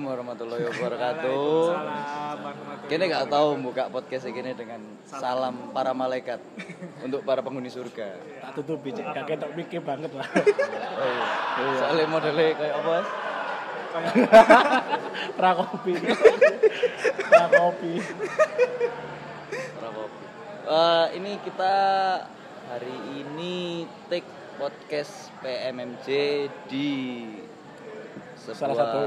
Assalamualaikum warahmatullahi wabarakatuh. Kini gak tahu buka podcast ini dengan salam para malaikat untuk para penghuni surga. tak tutupi cek gak ketok mikir banget lah Oh iya. Soalnya modelnya kayak apa? Mas? pra kopi pra kopi Para kopi. Eh, ini kita hari ini take podcast PMMJ di sebuah Salah satu.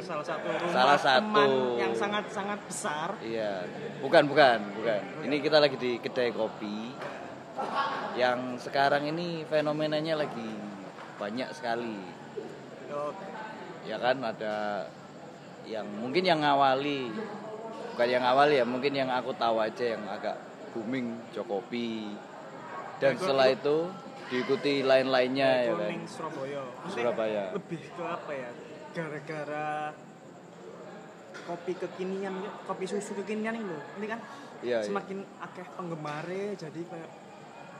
salah satu rumah Salah satu. teman yang sangat sangat besar Iya, bukan bukan bukan. Ini kita lagi di kedai kopi yang sekarang ini fenomenanya lagi banyak sekali. Ya kan ada yang mungkin yang ngawali bukan yang awali ya, mungkin yang aku tahu aja yang agak booming Jokopi. Dan setelah itu diikuti lain-lainnya ya kan. Surabaya Surabaya. lebih ke apa ya gara-gara kopi kekinian kopi susu kekinian ini loh ini kan Iya, iya. semakin akeh penggemarnya jadi kayak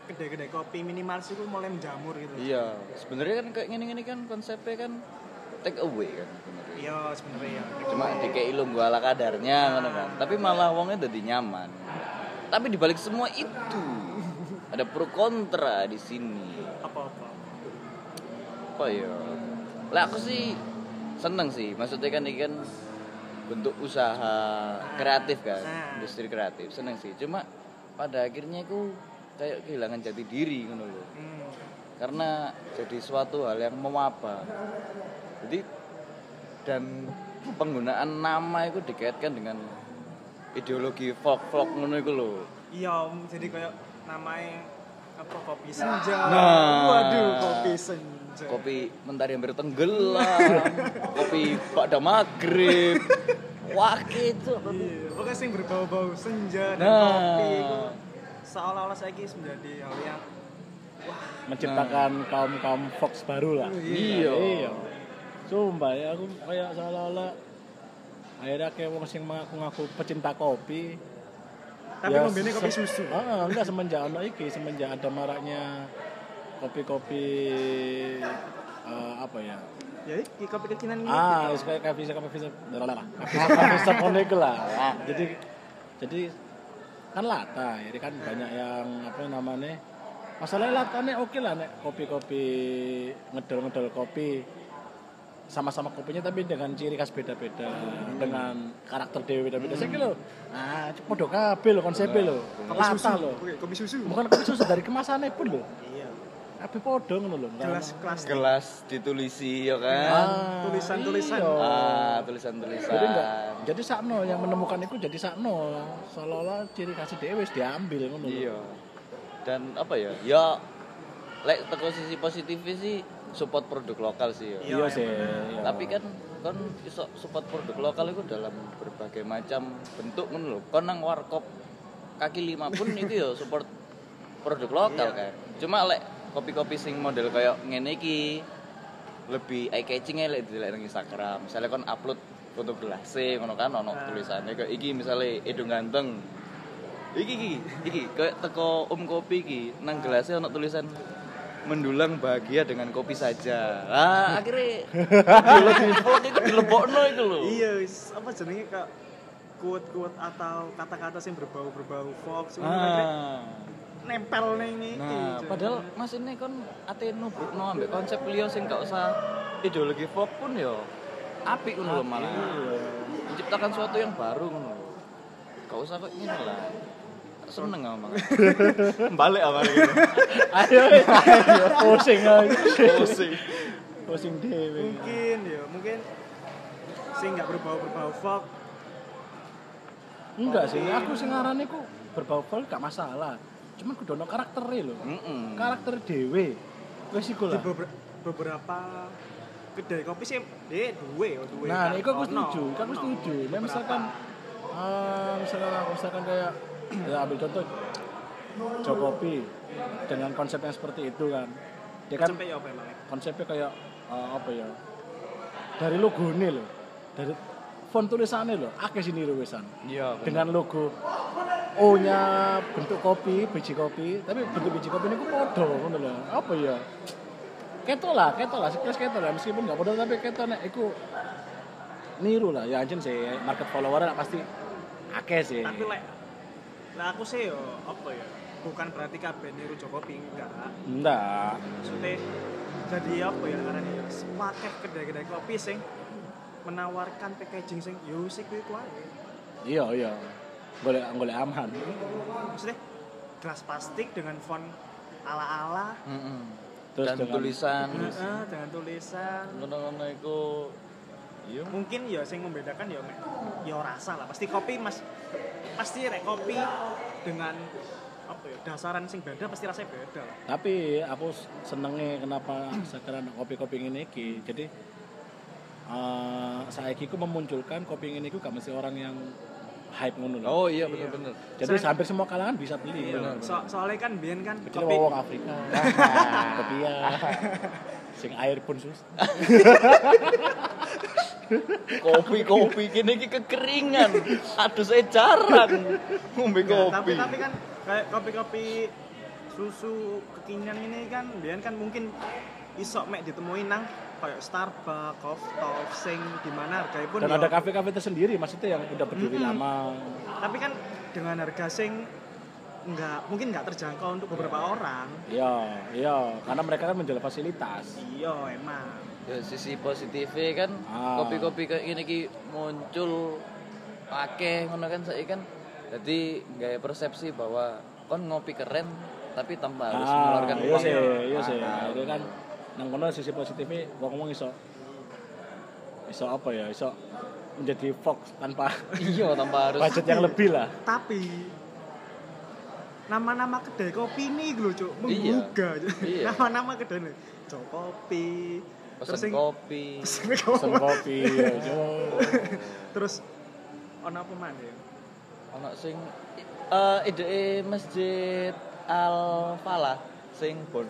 kedai-kedai kopi minimalis itu mulai menjamur gitu. Iya, sebenarnya kan kayak gini-gini kan konsepnya kan take away kan sebenarnya. iya sebenarnya ya cuma dikei lu gua ala kadarnya ngono kan. Tapi malah wongnya jadi nyaman. Tapi dibalik semua itu ada pro kontra di sini. Apa-apa? Apa ya? Lah aku sih seneng sih maksudnya kan ini kan bentuk usaha kreatif kan industri kreatif seneng sih. Cuma pada akhirnya aku kayak kehilangan jati diri ngono loh hmm. karena jadi suatu hal yang mewabah. Jadi dan penggunaan nama itu dikaitkan dengan ideologi folk folk ngono itu loh iya jadi kayak namanya apa kopi senja. Nah. waduh kopi senja kopi mentari hampir tenggelam kopi pada maghrib. Wah gitu. Iya, pokoknya sing berbau-bau senja dan Nah. kopi itu seolah-olah saya menjadi hal yang menciptakan kaum kaum Fox baru lah. Iya. iya. Sumpah ya aku kayak seolah-olah akhirnya kayak wong sing mengaku-ngaku pecinta kopi. Tapi Ya, kopi susu. Ah, enggak semenjak ono iki, semenjak ada maraknya kopi-kopi eh, apa ya? ya iki kopi kekinian ini Ah, gitu. wis kayak kafe kafe kafe lah. Kafe kafe lah. Ah, Jadi jadi kan lata, jadi kan banyak yang apa namanya Masalahnya latanya oke lah nek kopi-kopi ngedol-ngedol kopi. Sama-sama kopinya tapi dengan ciri khas beda-beda dengan karakter dewi beda-beda. Saya kira ah podo kabeh lho konsepnya lho kopi lata Oke, kopi susu. Bukan kopi susu dari kemasannya pun lho iya kabeh podo ngono lho gelas kelas gelas. Ditulisi ya kan? Ah, tulisan-tulisan. iya. ah tulisan tulisan jadi enggak jadi sakno yang menemukan itu jadi sakno. Seolah-olah ciri khas dewe wis diambil ngono lho. Iya. Dan apa ya? Ya lek teko sisi positifnya sih support produk lokal sih ya. Iya, iya sih emang. iya. tapi kan kan iso support produk lokal itu dalam berbagai macam bentuk ngono lho. Kon nang warkop kaki lima pun itu ya support produk lokal kan? Cuma lek kopi-kopi sing model kayak ngene iki lebih eye catching lek dilek nang Instagram misalnya kon upload foto gelasnya ngono kan ono Ah. tulisannya kayak iki misalnya Edo ganteng iki iki iki kayak teko om kopi iki nang gelasnya ono tulisan mendulang bahagia dengan kopi saja. Ah, akhirnya folk itu dilebokno itu loh. iya wis, apa jenenge kak quote-quote atau kata-kata yang berbau-berbau Fox ini Ah. Nempel ning iki Nah, padahal Mas ini kan ate nubrukno ambek konsep liya sing gak usah ideologi folk pun ya apik ngono lho malah. Menciptakan sesuatu yang baru ngono. Gak usah kok ngene lah. Seneng malah. Balik apa gitu. ayo ayo pusing ayo Pusing. pusing dewe mungkin ya mungkin sing nggak berbau-berbau folk enggak sih aku sing ngarane ku berbau folk gak masalah cuman kudu ono karaktere lho Heeh. karakter dewe wis iku lah beber- beberapa kedai kopi sih deh duwe ya duwe Nah, Kan iku aku setuju, iku aku setuju. Nah, misalkan eh, misalkan misalkan kayak ya ambil contoh Jokopi dengan konsep yang seperti itu kan. Dia kan Sampai ya apa emang konsepnya kayak eh, apa ya? Dari logone loh. Dari font tulisannya loh, akeh sini wisan. Iya. Dengan logo O-nya bentuk kopi, biji kopi, tapi bentuk biji kopi ini ku podo ngono lho. Apa ya? Ketok lah, ketok lah, sekelas ketok lah. Meskipun nggak podo tapi ketok nek iku niru lah. Ya anjing sih market follower lah pasti akeh sih. Tapi lek lah aku sih yo apa ya? Bukan berarti kabeh niru Jokowi enggak. Enggak maksudnya jadi apa ya karena ya? Semakin kedai-kedai kopi sing menawarkan packaging sing yo sih kuwi kuwi. Iya iya golek golek aman maksudnya gelas plastik dengan font ala-ala. Mm-mm. Terus dan dengan- tulisan. Heeh, dengan tulisan. Ngono-ngono iku iya. Mungkin ya sing membedakan ya ya rasa lah pasti kopi mas. Pasti rek kopi dengan apa ya dasaran sing beda pasti rasanya beda lah. Tapi aku senenge kenapa sekarang kopi-kopi ini iki. Jadi eh saiki ku memunculkan kopi ini ku gak mesti orang yang hype ngono lho. oh iya bener-bener jadi hampir semua kalangan bisa beli. Bener. so, soalnya kan biyen kan kecuali kopi wong Afrika. Kopi ya. Sing air pun sus. Kopi-kopi gini iki kekeringan. Aduh saya jarang ngombe Ya, tapi kopi. tapi kan kayak kopi-kopi susu kekinian ini kan biyen kan mungkin isok mek ditemuin nang kayak Starbucks, Coffee Talk, sing di mana harganya pun dan ya- ada kafe-kafe tersendiri maksudnya yang udah berdiri Mm-mm. lama. Tapi kan dengan harga sing nggak mungkin nggak terjangkau untuk beberapa orang. Iya iya. Karena mereka kan menjual fasilitas. Iya emang. Ya sisi positifnya kan Ah. kopi-kopi kayak gini ki muncul akeh ngono kan saya kan. Jadi nggak persepsi bahwa kon ngopi keren tapi tanpa harus ah mengeluarkan iya uang. sih yang iya sih. Itu kan nang kono sisi positifnya wong ngomong iso iso apa ya iso menjadi fox tanpa iya tanpa harus budget yang lebih lah tapi nama-nama kedai kopi ini lho cuk Iya. menggugah. Iya. nama-nama kedai ini Cok kopi terus pesen sing kopi pesen kopi. ya, terus ono apa mana ya ono sing eh ide masjid Al Falah sing bon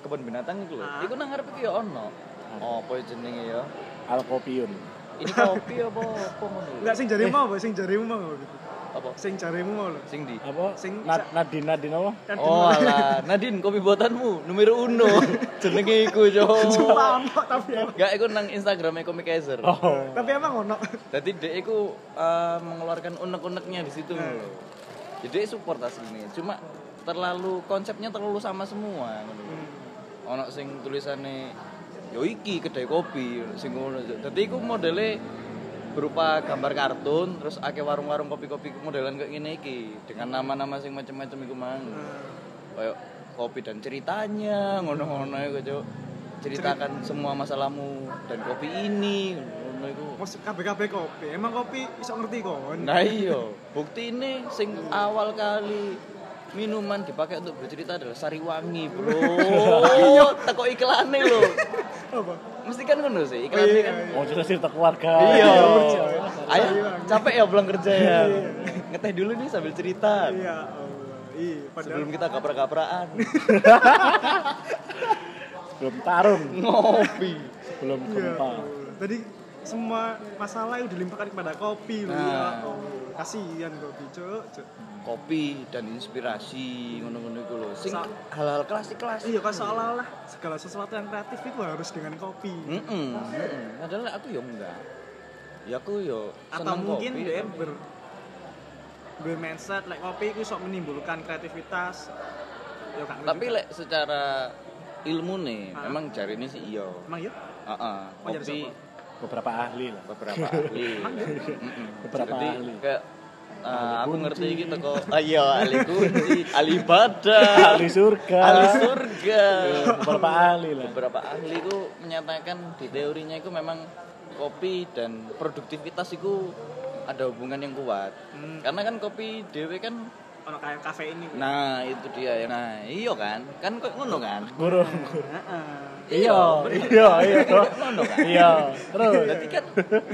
kebun binatang iku lho Ah. iku nang ngarep iki ya ono. Apa jenenge ya? Alkopiun. Ini kopi apa apa ngono enggak sing jarimu apa? Sing jarimu mau gitu apa? Sing jarimu mau lho? Sing di? Apa? Sing- Nad Nadine Nadine apa? Oh alah, Nadine kopi buatanmu? Numero uno. Jenenge iku. Sumpah ono tapi emang. Gak iku nang Instagramnya Komikizer. oh. Tapi emang ono. Jadi dek iku eh, mengeluarkan unek-uneknya di situ. Loh. Jadi support aslinya. Cuma terlalu konsepnya terlalu sama semua ngono. Ono sing tulisannya yo iki kedai kopi sing ngono. Dadi iku modele berupa gambar kartun terus akeh warung-warung kopi-kopi modelan kayak gini iki dengan nama-nama sing macam-macam iku mang. kayak kopi dan ceritanya ngono-ngono iku Cuk. ceritakan semua masalahmu dan kopi ini ngono iku Mas kabeh-kabeh kopi. Emang kopi iso ngerti kon. nah iya bukti ini sing awal kali minuman dipakai untuk bercerita adalah sariwangi bro. Teko iklannya lo. Apa? mesti kan ngono sih iklannya kan. mau cerita cerita keluarga. Iya. Ayo capek ya pulang kerja ya? Ngeteh dulu nih sambil cerita. Iya, Allah. Iya, padahal sebelum kita kapra-kapraan belum tarung. Ngopi. Belum Iya, gempa Allah. Tadi semua masalah itu dilimpahkan kepada kopi loh. Nah. Ya Allah. Kasihan kopi, Cuk. Cuk. kopi dan inspirasi ngono-ngono iku lho sing hal-hal klasik-klasik Iya, kan seolah-olah segala sesuatu yang kreatif itu harus dengan kopi. Heeh. Padahal aku ya enggak. Ya aku ya Atau mungkin kopi. dia ber ber mindset like kopi itu sok menimbulkan kreativitas. Ya kan. Tapi lek secara ilmu nih, Hah? memang jari ini sih iya. emang ya? Oh, jari Kopi? Beberapa ahli lah beberapa ahli. Beberapa Jadi, ahli. Kayak uh, Ahli aku ngerti gitu kok. Ah, iya, ahli kunci, ahli ibadah, ahli surga ahli surga. beberapa ahli lah beberapa ahli itu menyatakan di teorinya itu memang kopi dan produktivitas itu ada hubungan yang kuat. Hmm. Karena kan kopi dewe kan Ono kayak kafein ini. nah itu dia ya. Nah, iya kan? Kan kok ngono kan? guru Heeh. Iya iya iya Ngono kan? iya terus Berarti kan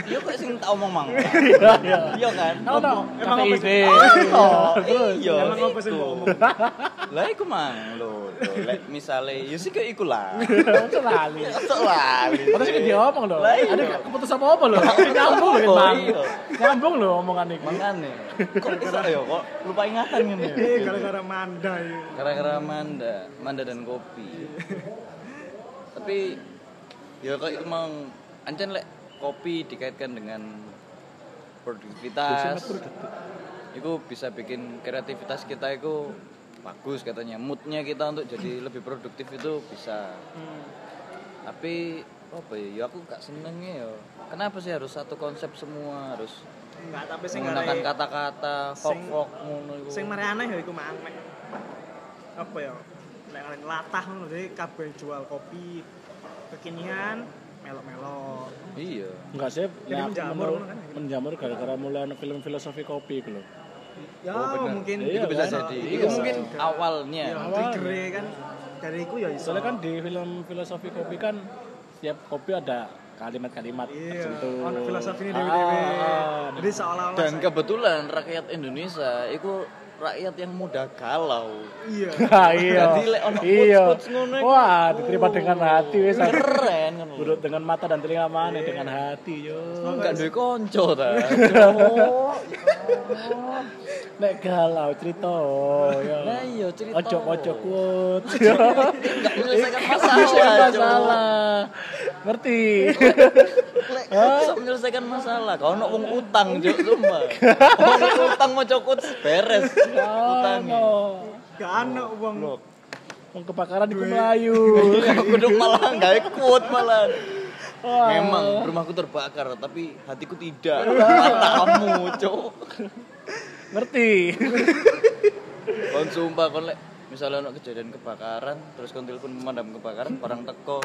iya kok sing tak omong mang. iya iya Iya kan? Oh, no. Emang apa sih? Oh, iya. Emang apa sih iku. mau ngomong? Lah iku mang lho. lho. Lek misale ya sih kayak iku lah. selalu Sok lali. Terus kan dia ngomong loh. Lah, iya. Ada keputus apa apa loh. Nyambung loh, Oh, Bang. iya. Nyambung loh omongan ini. Makane. Kok bisa ya kok lupa ingatan ngene ya? Eh, gara-gara manda ya. Gara-gara Manda, Manda dan kopi. Tapi ya kok emang ancen lek kopi dikaitkan dengan produktivitas. Produktif. itu bisa bikin kreativitas kita itu bagus katanya. Moodnya kita untuk jadi lebih produktif itu bisa. Hmm. tapi apa ya ya aku gak senengnya ya. Kenapa sih harus satu konsep semua? Harus Enggak, tapi sing menggunakan kata-kata folk ngono iku. sing mari aneh ya iku nek apa ya nek arek latah ngono dhewe kabeh jual kopi kekinian melok-melok iya Enggak sih, Jadi nah, aku menjamur kan? menjamur gara-gara mulai ada film filosofi kopi gitu loh. ya Oh, mungkin Iya, itu bisa kan? jadi Iya. itu mungkin awalnya ya trigger kan dari iku ya iso Soalnya kan di film filosofi kopi kan setiap kopi ada kalimat-kalimat iya tertentu. ono filosofi ini Ah, dewe-dewe ah, jadi seolah-olah dan saya- kebetulan rakyat Indonesia itu rakyat yang mudah galau iya Ah, iya. Jadi, lek ono iya. Wah, diterima dengan hati wis. keren kan. Duduk dengan mata dan telinga mana Iya. dengan hati yo. Enggak duwe konco ta. Nek galau cerita ya. Lah iya cerita. Ojo ojo kuat. Enggak menyelesaikan masalah. Cok. masalah. Ngerti? Lek bisa menyelesaikan masalah. Kau ono wong utang, Juk, sumpah. Wong utang mau cokot beres. Utang. Ono. gak ono wong Wong kebakaran di Melayu. Kudu malah gawe kuat malah. Wah. Memang rumahku terbakar, tapi hatiku tidak. Matamu, Cok. Ngerti? Kon sumpah kon lek misalnya ono kejadian kebakaran, terus kon telepon pemadam kebakaran, barang teko,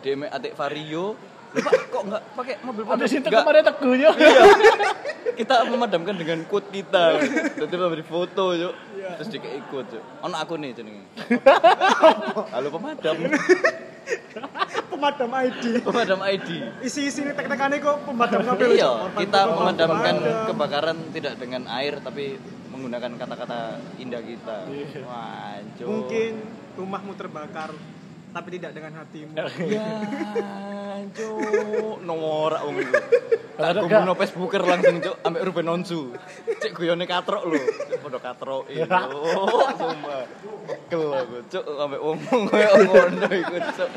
DM atik Vario, "Lho, Pak, kok enggak pakai mobil Ada pemadam?" situ Enggak. kemarin teguhnya. Iya. kita memadamkan dengan quote kita. Jadi memberi foto, Cuk. Terus dikei quote, Cuk. Ono aku nih jenenge. Halo pemadam. pemadam ID Pemadam ID. isi-isi ini tek-tekane kok pemadam kabel Iya, kita memadamkan kebakaran tidak dengan air tapi menggunakan kata-kata indah kita. Wah, Cuk. mungkin rumahmu terbakar tapi tidak dengan hatimu Ya, cuk, norak wong iku. Tak kumpulno Facebooker langsung cuk ambek Ruben Onsu. Cek guyone katrok lho. Padha katroke lho. Sumpah. Pegel aku cuk ambek ngomong koyo ngono iku cuk.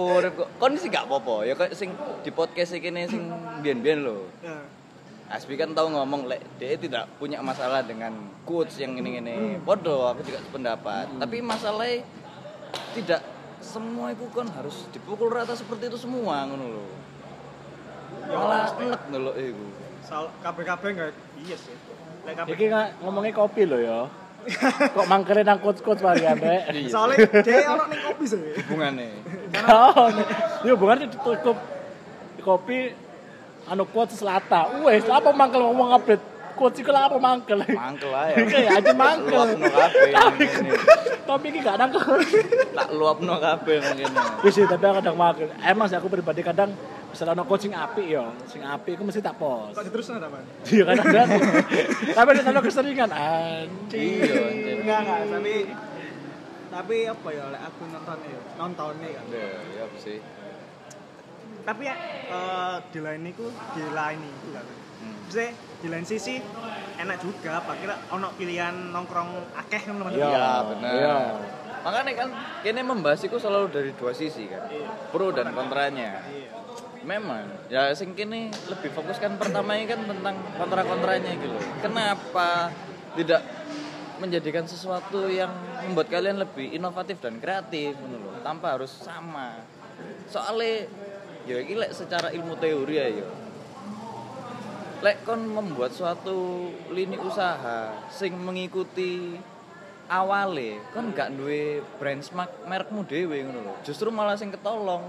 Urip kok kon sih gak apa-apa ya kayak sing di podcast iki sing biyen-biyen lho. ya. Asbi kan tahu ngomong lek dia tidak punya masalah dengan quotes yang ini-ini. Podo aku juga sependapat. Tapi masalahnya tidak semua itu kan harus dipukul rata seperti itu semua ngono lho. Malah enek lho iku. soal KBKB enggak iya sih Lek KB Iki nggak ngomongin kopi loh ya. Kok mangkere nang coach-coach varian rek. Iya. soalnya dia orang ning kopi sih hubungane. Oh, ini hubungannya ditutup kopi anu kuat selata. Wes, apa mangkel ngomong update coach iku lah apa mangkel. Mangkel ae. Kayak aja mangkel. Luapno kabeh ngene. Tapi iki gak nangkel. Tak luapno kabeh ngene. Wis sih, tapi aku kadang mangkel. Emang sih aku pribadi kadang misalnya ono coaching api yo, sing api aku mesti tak pos. kok diterusno ta Bang Iya kan ada. Tapi ada selalu keseringan anjing. Iya, anjir. enggak enggak tapi tapi apa ya lek aku nonton ya nontonnya kan Ya, ya apa sih? tapi ya eh, di lain itu di lain itu kan Hmm. Di lain sisi enak juga pak kira ono pilihan nongkrong akeh kan teman Iya. Iya, benar. Iya. Makanya kan kini membahas itu selalu dari dua sisi kan. Pro dan kontranya. iya Memang, ya sing kini lebih fokus kan pertamanya kan tentang kontra-kontranya gitu. Kenapa tidak menjadikan sesuatu yang membuat kalian lebih inovatif dan kreatif gitu loh, tanpa harus sama. Soalnya ya iki lek secara ilmu teori ya ya. Lek kon membuat suatu lini usaha sing mengikuti awale kon gak duwe brand smak merekmu dhewe ngono lho. Justru malah sing ketolong.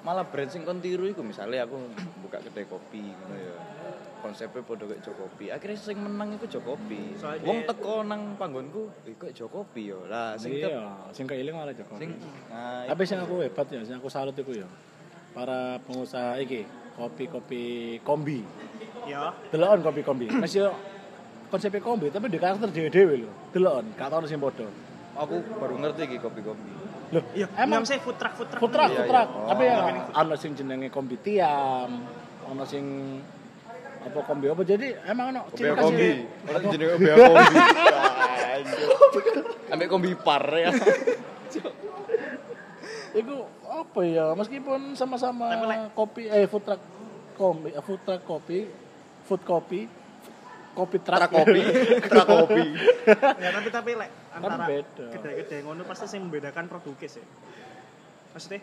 Malah brand sing kon tiru iku misalnya aku buka kedai kopi ngono ya. Konsepnya podo kayak Jokopi. Akhirnya sing menang iku Jokopi. Soalnya- Wong teko nang panggonku, "Eh kok Jokopi yo." Lah sing ke Iya, sing keiling malah Joko. sing nah, Tapi sing aku hebat ya, sing aku salut iku ya. Para pengusaha iki, kopi-kopi kombi. Ya Delokon kopi kombi. Mas yo konsepnya kombi tapi di karakter dhewe-dhewe lho. Delokon, gak tau sing padha. aku baru ngerti iki kopi-kopi. Loh, iya emang saya food truck food truck food truck, food truck. Oh. Tapi ya ana sing jenenge kombi tiam, ana sing apa kombi apa jadi emang ana ciri khas kombi. ya. Orang jenenge obea kombi. Ambek kombi par ya. Iku apa ya meskipun sama-sama kopi eh food truck kopi, eh, food truck kopi, food kopi, kopi truck Tra kopi, tra kopi. ya tapi tapi lek antara beda. kedai-kedai ngono pasti sing membedakan produknya sih maksudnya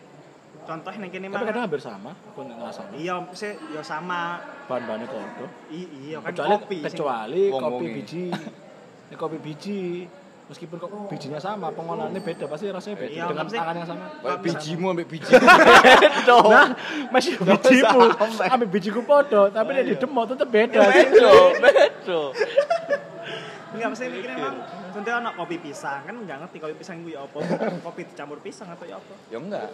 contoh yang Tapi mah kadang hampir sama, aku ngerasa. iya sih ya sama Bahan-bahannya kodo. I- iya kan Kecuali kopi kecuali kopi biji. Ini kopi biji. Meskipun kok bijinya sama, pengolahannya beda, pasti rasanya beda Iya, dengan tangan yang sama. Kayak bijimu ambek biji. Nah, masih bijimu, ambil bijiku podo, tapi dia di demo tetap beda. Bedo, bedo. Enggak mesti mikirnya emang contohnya ono kopi pisang kan enggak ngerti kopi pisang itu ya apa. kopi dicampur pisang atau ya apa. Ya enggak.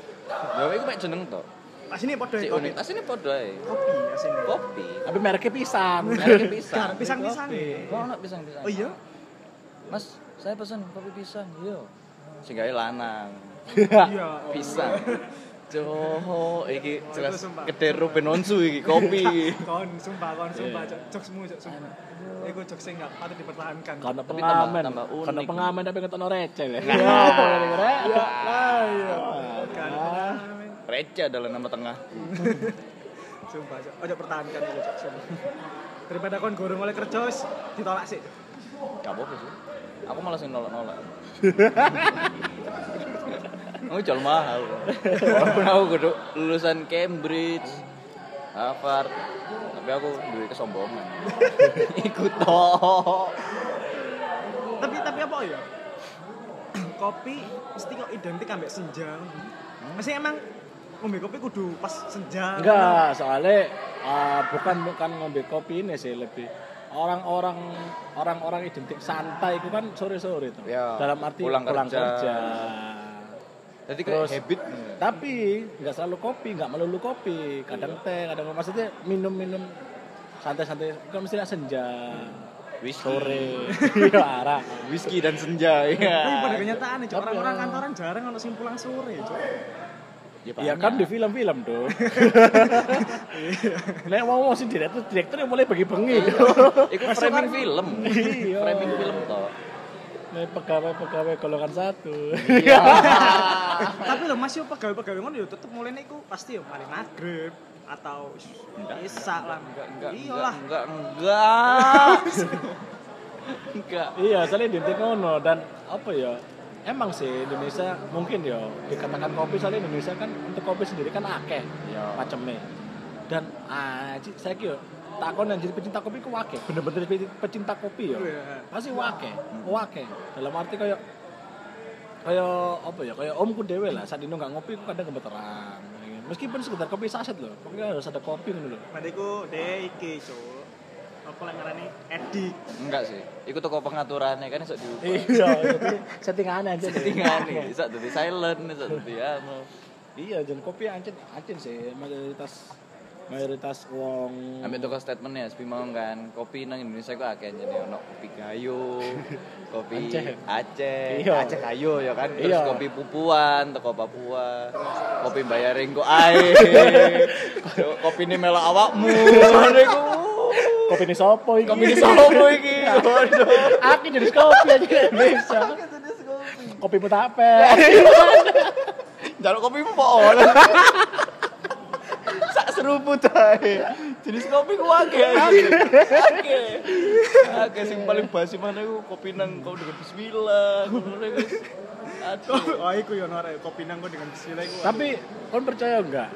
Ya iku mek jeneng to. Asine Cek ya kopi. Asine padha ae. Kopi asine. Kopi. Tapi mereknya pisang. Merek pisang. Pisang-pisang. Kok ono pisang-pisang? Oh iya. Mas, saya pesan kopi pisang. Iya. Sing gawe lanang. Iya. Pisang. Joho, iki jelas kedai Ruben Onsu iki kopi. Kon sumpah kon sumpah Iya. Cok. jokesmu Cok, sumpah. Iku jokes sing enggak patut dipertahankan. Karena pengamen, karena pengamen tapi ngetokno receh ya. Ya, apa kira-kira? Lah iya. Kan. Ah. Receh adalah nama tengah. Sumpah Cok. Ojo pertahankan iku Cok. sumpah. Daripada kon gorong oleh kerja wis ditolak sih. Cok. Gak apa-apa sih. Aku malah sing nolak-nolak. Aku jual mahal. Walaupun aku kudu lulusan Cambridge, Harvard, tapi aku duwe kesombongan. Ikut toh. Tapi tapi apa ya? kopi mesti kok identik ambek senja. Mesti emang ngombe kopi kudu pas senja. Enggak, soalnya uh, bukan bukan ngombe kopi ini sih lebih orang-orang orang-orang identik santai itu kan sore-sore tuh. Ya, Dalam arti pulang pulang, kerja. kerja. Jadi kayak Terus- habit. Tapi nggak selalu kopi, nggak melulu kopi. Kadang teh, kadang maksudnya minum-minum santai-santai. Kan mesti senja, Whisky. sore, iya arah. Whisky dan senja. Tapi pada Iya. kenyataan nih, orang-orang kantoran jarang ono sing pulang sore, Cok. Iya kan di film-film tuh. Nek mau mau sih direktur, direktur yang mulai bagi-bengi. Iku framing film. Iya. Framing film toh. Nek pegawai-pegawai golongan satu. Iya. Tapi lo masih pegawai-pegawai ngono yo tetep mulai iku pasti yo mari maghrib atau isa lah. Enggak, enggak, Iyalah. enggak, enggak. Enggak. iya, soalnya identik ngono dan apa ya? Emang sih Indonesia mungkin ya dikatakan kopi soalnya Indonesia kan untuk kopi sendiri kan akeh Iya. macamnya. Dan ah saya kira takon yang jadi pecinta kopi ku akeh, bener-bener pecinta kopi ya. Iya. Pasti akeh, akeh. Dalam arti kayak kayak apa ya kayak omku dewe lah saat ini nggak ngopi aku kadang gemeteran meskipun sekedar kopi saset loh pokoknya harus ada kopi gitu loh Mari iku de iki, Cok. Apa lek ngarani edik. Enggak sih. Iku toko pengaturannya kan iso diubah. iya itu settingannya aja Settingan nih, iso dadi silent, iso dadi anu. iya dan kopi ancen ancen sih mayoritas mayoritas wong Ambil toko statementnya, sepi mau kan, kopi nang Indonesia kok akeh jadi ono kopi gayo, kopi Aceh. Aceh, Iya. Aceh gayo ya kan, terus Iya. kopi Pupuan, toko Papua, kopi bayaring kok ae, kopi ini melok awakmu, niku. kopi ini sopo iki Kopi ini sopo iki? Waduh. aku jadi kopi aja Indonesia kopi putape Jaluk kopi po. Sak seruput ae. Jenis kopi ku akeh akeh. Akeh. Akeh sing paling basi mana iku kopi nang kau dengan bismillah. Aduh. Oh, iku yo norek kopi nang kok dengan bismillah iku. tapi kon percaya enggak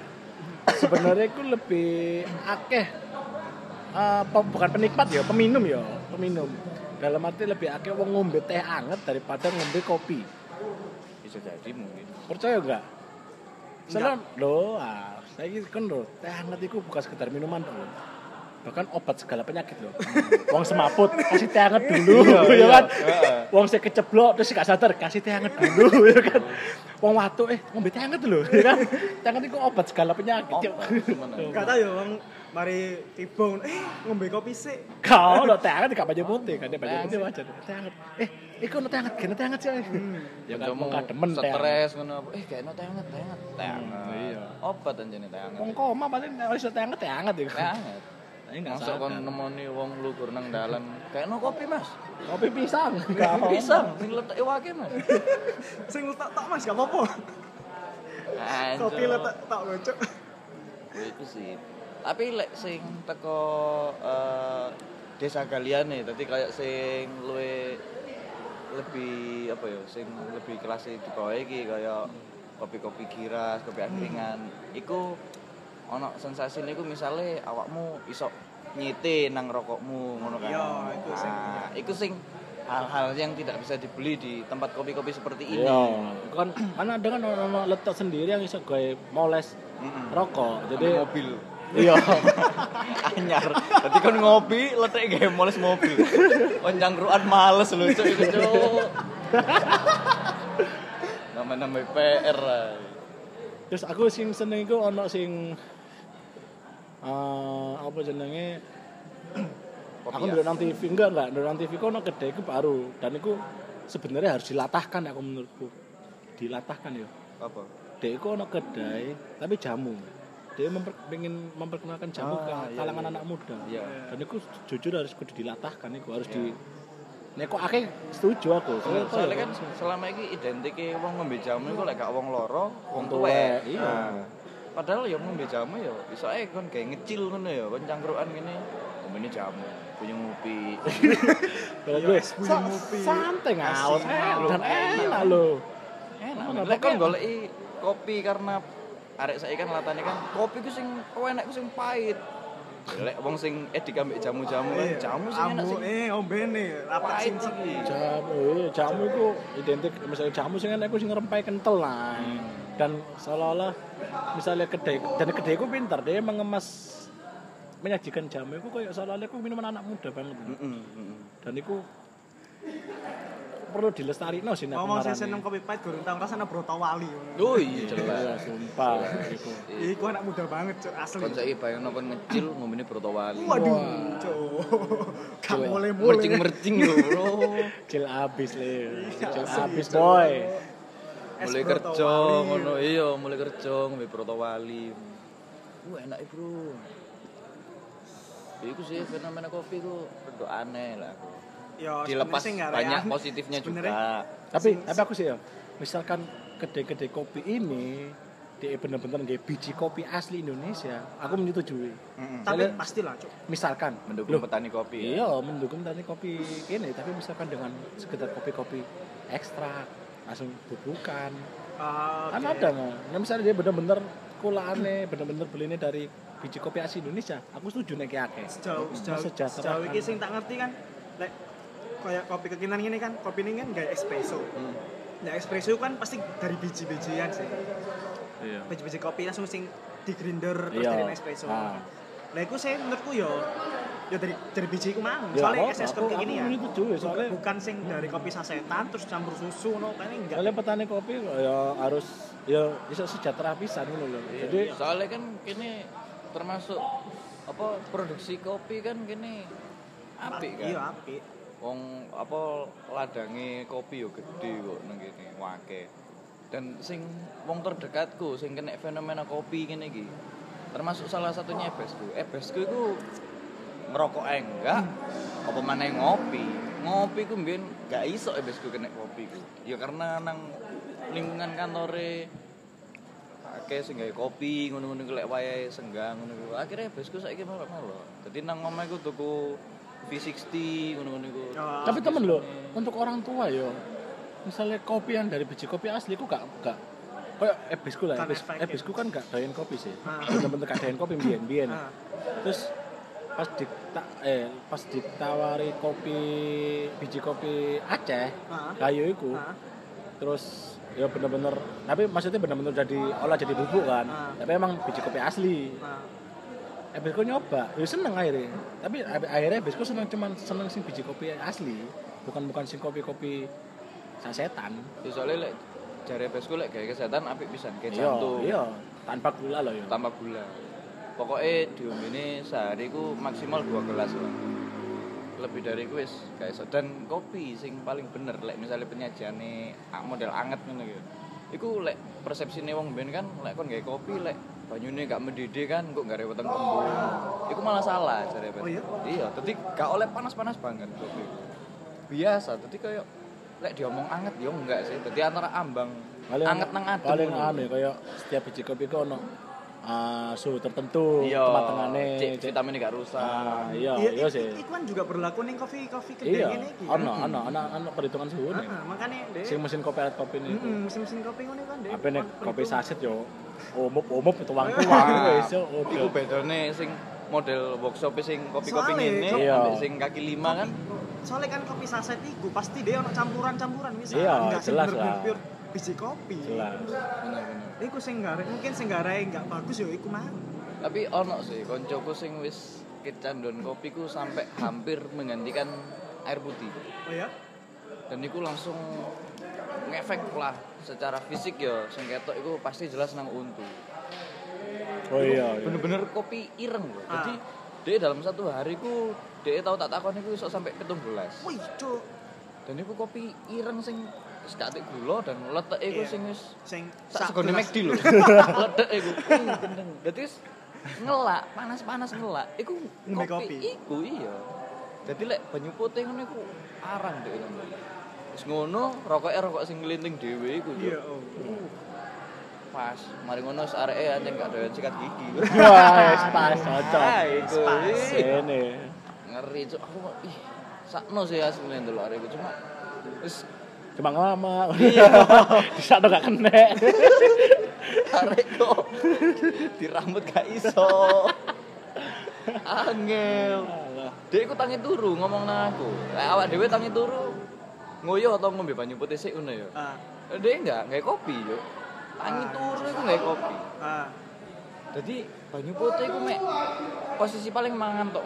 sebenarnya itu lebih akeh pe- bukan penikmat ya peminum ya peminum dalam arti lebih akeh wong ngombe teh anget daripada ngombe kopi Bisa jadi mungkin. percaya enggak Soalnya lo, ah, saya ini kan lo, teh hangat itu bukan sekedar minuman loh. Bahkan obat segala penyakit loh. Wong semaput, kasih teh hangat dulu, ya kan? Wong saya keceblok, terus gak sadar, kasih teh hangat dulu, ya kan? Wong watu, eh, ngombe teh hangat dulu, ya kan? Teh hangat itu obat segala penyakit. Oh? Gak tau yo wong mari tiba eh ngombe kopi sik. Kau lo teh hangat gak baju putih, kan? Dia baju putih wajar. Teh hangat, eh, iku no teh hangat, gini teh hangat sih. Ya kan, mau kademen teh hangat. stres ngono apa? Eh kayaknya teh hangat, teh hangat. Teh hangat. iya. Obat anjene teh hangat. Wong koma paling harus teh hangat, teh hangat ya. Teh hangat. Ini nggak Masuk kon sadar. nemoni wong lugur nang dalan. Kayaknya kopi, Mas. Kopi pisang. Pisang sing letek wake, Mas. Sing letak tak Mas gak apa-apa. Kopi letak tak. Ya, itu sih Tapi lek sing teko eh, desa kalian nih, tadi kayak sing luwe lebih apa ya, sing lebih kelas di bawah iki kayak kopi-kopi giras, kopi angkringan. Iku ono sensasi niku misale awakmu iso nyite nang rokokmu ngono kan. Iya, iku sing- Nah, iku sing hal-hal yang tidak bisa dibeli di tempat kopi-kopi seperti ini. Iya, kan kan ada kan ono letok sendiri yang iso gawe moles Mm-mm. rokok. Jadi Jadi mobil. Iya. anyar. Dadi kon ngopi letek gawe moles mobil. Kon cangkruan males cuk iku cuk. Nama-nama PR. Terus aku sing seneng iku ono sing eh apa jenenge aku ya? ndelok nang TV enggak enggak ndelok nang TV kok ono kedai iku baru dan iku sebenarnya harus dilatahkan aku menurutku. Dilatahkan ya. apa? Dek iku ono kedai tapi jamu. Dia memper, pengen memperkenalkan jamu ke Ah, iya, kalangan iya. anak muda. Iya. Dan itu jujur harus kudu dilatahkan iku harus di Nek kok akeh setuju aku. Soalnya, apa Soalnya ya, kan selama ini identike wong ngombe jamu iku lek gak wong loro, wong tuwek. tuwek, iya. Nah, Padahal ya ngombe jamu ya iso ae kon kayak ngecil ngono ya, kon cangkruan ngene. Ngombe jamu, punya ngopi. Kalau Iya, gue sa- ngopi. santai eh, lho. dan enak loh. Enak. Lek kon goleki kopi karena arek saiki kan latane kan kopi ku sing enak ku sing pahit. Lek wong sing edik ambek jamu-jamu kan Iya. jamu sing enak sing eh ombene pahit sing. Jamu, iya, jamu itu identik misalnya jamu sing enak iku sing ngerempai kental lah. Dan seolah-olah misalnya kedai dan kedai ku pintar dia mengemas menyajikan jamu itu kayak seolah-olah aku minuman anak muda banget. Heeh, heeh. Dan itu perlu dilestarino sih nek ngomong pengarane. seneng kopi pahit gurung tau rasane broto wali Oh iya Iya, jelas. sumpah iku. anak muda banget cuk asli Kon saiki bayangno kon ngecil ngombene broto wali. waduh cuk gak mulai-mulai Mercing-mercing lho, Bro. Cil abis le. Cil asli, abis boy. Mulai kerja ngono iya mulai kerja ngombe broto wali wah enak bro Iku sih fenomena kopi ku rada aneh lah. Ya Dilepas banyak positifnya Sebenarnya juga. Tapi tapi aku sih ya, misalkan kedai-kedai kopi ini dia bener-bener nggak biji kopi asli Indonesia, aku menyetujui. Heeh. tapi Soalnya- pastilah cuk Misalkan, Mendukung loh, petani kopi. ya. iya mendukung tadi kopi ini, tapi misalkan dengan sekedar kopi-kopi ekstrak, langsung bubukan, Ah, kan oke. ada nggak? Nah, misalnya dia bener-bener kulaannya, bener-bener belinya dari biji kopi asli Indonesia, aku setuju nek akeh. sejauh sejauh Sejahtera sejauh kan. ini sing tak ngerti kan lek kayak kopi kekinan gini kan kopi ini kan gak espresso Hmm. nah espresso kan pasti dari biji-bijian sih Iya. biji-biji kopi langsung sing di grinder terus Iya. dari espresso Ah. nah itu saya menurutku yo ya dari dari biji ku mang Ya, soalnya aku- es kopi gini aku ya soalnya- bukan sing dari kopi sasetan terus campur susu no kayaknya enggak Soalnya petani kopi ya harus ya bisa sejahtera pisan ngono lho. Jadi Soalnya kan kini termasuk apa produksi kopi kan kini apik kan. iya apik Wong apa ladange kopi yo gede kok nang kene wake. Dan sing wong terdekatku sing kena fenomena kopi kene iki. Termasuk salah satunya Ebesku. Ebesku iku ngerokok ae enggak, apa maneh ngopi. Ngopi ku mbiyen gak iso Ebesku kena kopi ku. Ya karena nang lingkungan kantore akeh sing gawe kopi ngono-ngono lek wayahe senggang ngono. Akhire Ebesku saiki malah-malah. Dadi nang omah iku tuku V60 ngono-ngono iku. Oh, tapi temen loh untuk orang tua yo misalnya kopi yang dari biji kopi asli ku gak gak kayak ebesku lah efeknya. ebesku kan gak doyan kopi sih Ah. bener-bener gak doyan kopi biyen biyen Ah. terus pas di eh pas ditawari kopi biji kopi Aceh Ah. kayu iku Ah. terus ya bener-bener tapi maksudnya bener-bener jadi olah jadi bubuk kan Ah. tapi emang biji kopi asli Nah, Ebesku nyoba, ya seneng akhirnya. Tapi akhirnya Ebesku seneng cuman seneng sing biji kopi asli, bukan bukan sing kopi-kopi sasetan. Ya soalnya lek jare Ebesku lek gawe kesehatan apik pisan kayak Iya, jantung. iya, tanpa gula loh ya. Tambah gula. Pokoknya diombene sehari ku maksimal dua gelas lah. Lebih dari ku wis gak iso. Dan kopi sing paling bener lek misalnya penyajiane ah, model anget ya. Iku lek persepsine wong ben kan lek kon gawe kopi lek banyune gak mendidih kan kok gak reweteng kembung. Iku malah salah jare Oh iya? Iya, dadi gak oleh panas-panas banget. Biasa, dadi kayak lek diomong anget ya enggak sih. Dadi antara ambang Paling anget nang adem. paling aneh kayak setiap biji kopi ku ono ah, suhu tertentu Iya. tempat vitamin gak rusak. Ah, iya Iya, iya sih Iku kan juga berlaku nih kopi-kopi iya kedai ini iki. kan. ono ono ono ono perhitungan suhu nih Heeh, makanya deh. sing mesin kopi alat kopi ini Heeh, mesin-mesin kopi ngono kan deh. apa nih on- kopi saset yo umup umup tuang tuang Wah, wis yo Iku udah bedane sing model workshop sing kopi-kopi ngene Iya. ambek sing kaki lima kan. Soalnya kan kopi saset iku pasti dia ono campuran-campuran misal. Iya, sing jelas lah. Biji kopi. jelas. Iku sing gare, mungkin sing gare enggak bagus yo iku mah. Tapi ono sih koncoku sing wis kecanduan kopi ku sampai hampir menggantikan air putih. Oh ya? Dan iku langsung ngefek lah secara fisik ya sing ketok iku pasti jelas nang untu. oh iya iya. Bener-bener kopi ireng loh. Ah. Jadi dia dalam satu hari ku dia tahu tak takon iku iso sampai 17. Wih, cuk. Dan iku kopi ireng sing wis gak gula dan letek iku Iya. sing wis Sing sak segone. McD lho. Ledek iku. Wih, gendeng. Dadi ngelak, panas-panas ngelak. Iku Ngombe kopi, kopi. iku iya. Dadi lek banyu putih ngono iku arang dek kan. Wis ngono rokoke rokok sing nglinting dhewe iku. Iya, oh. Pas, mari ngono areke anjing gak doyan sikat gigi. wah pas cocok Ah, iku. Ini Ngeri cuk aku kok, ih sakno sih asline ndelok arek cuma wis cuma lama bisa tuh gak kena arek kok di rambut gak iso. Angel. Dek iku tangi turu ngomong nang aku. Lek awak dhewe tangi turu ngoyo atau ngombe banyu putih sik ngono ya. Ah, Dek enggak, enggak kopi yo. Tangi turu iku enggak kopi. ah. Jadi banyu putih iku mek posisi paling mangan tok.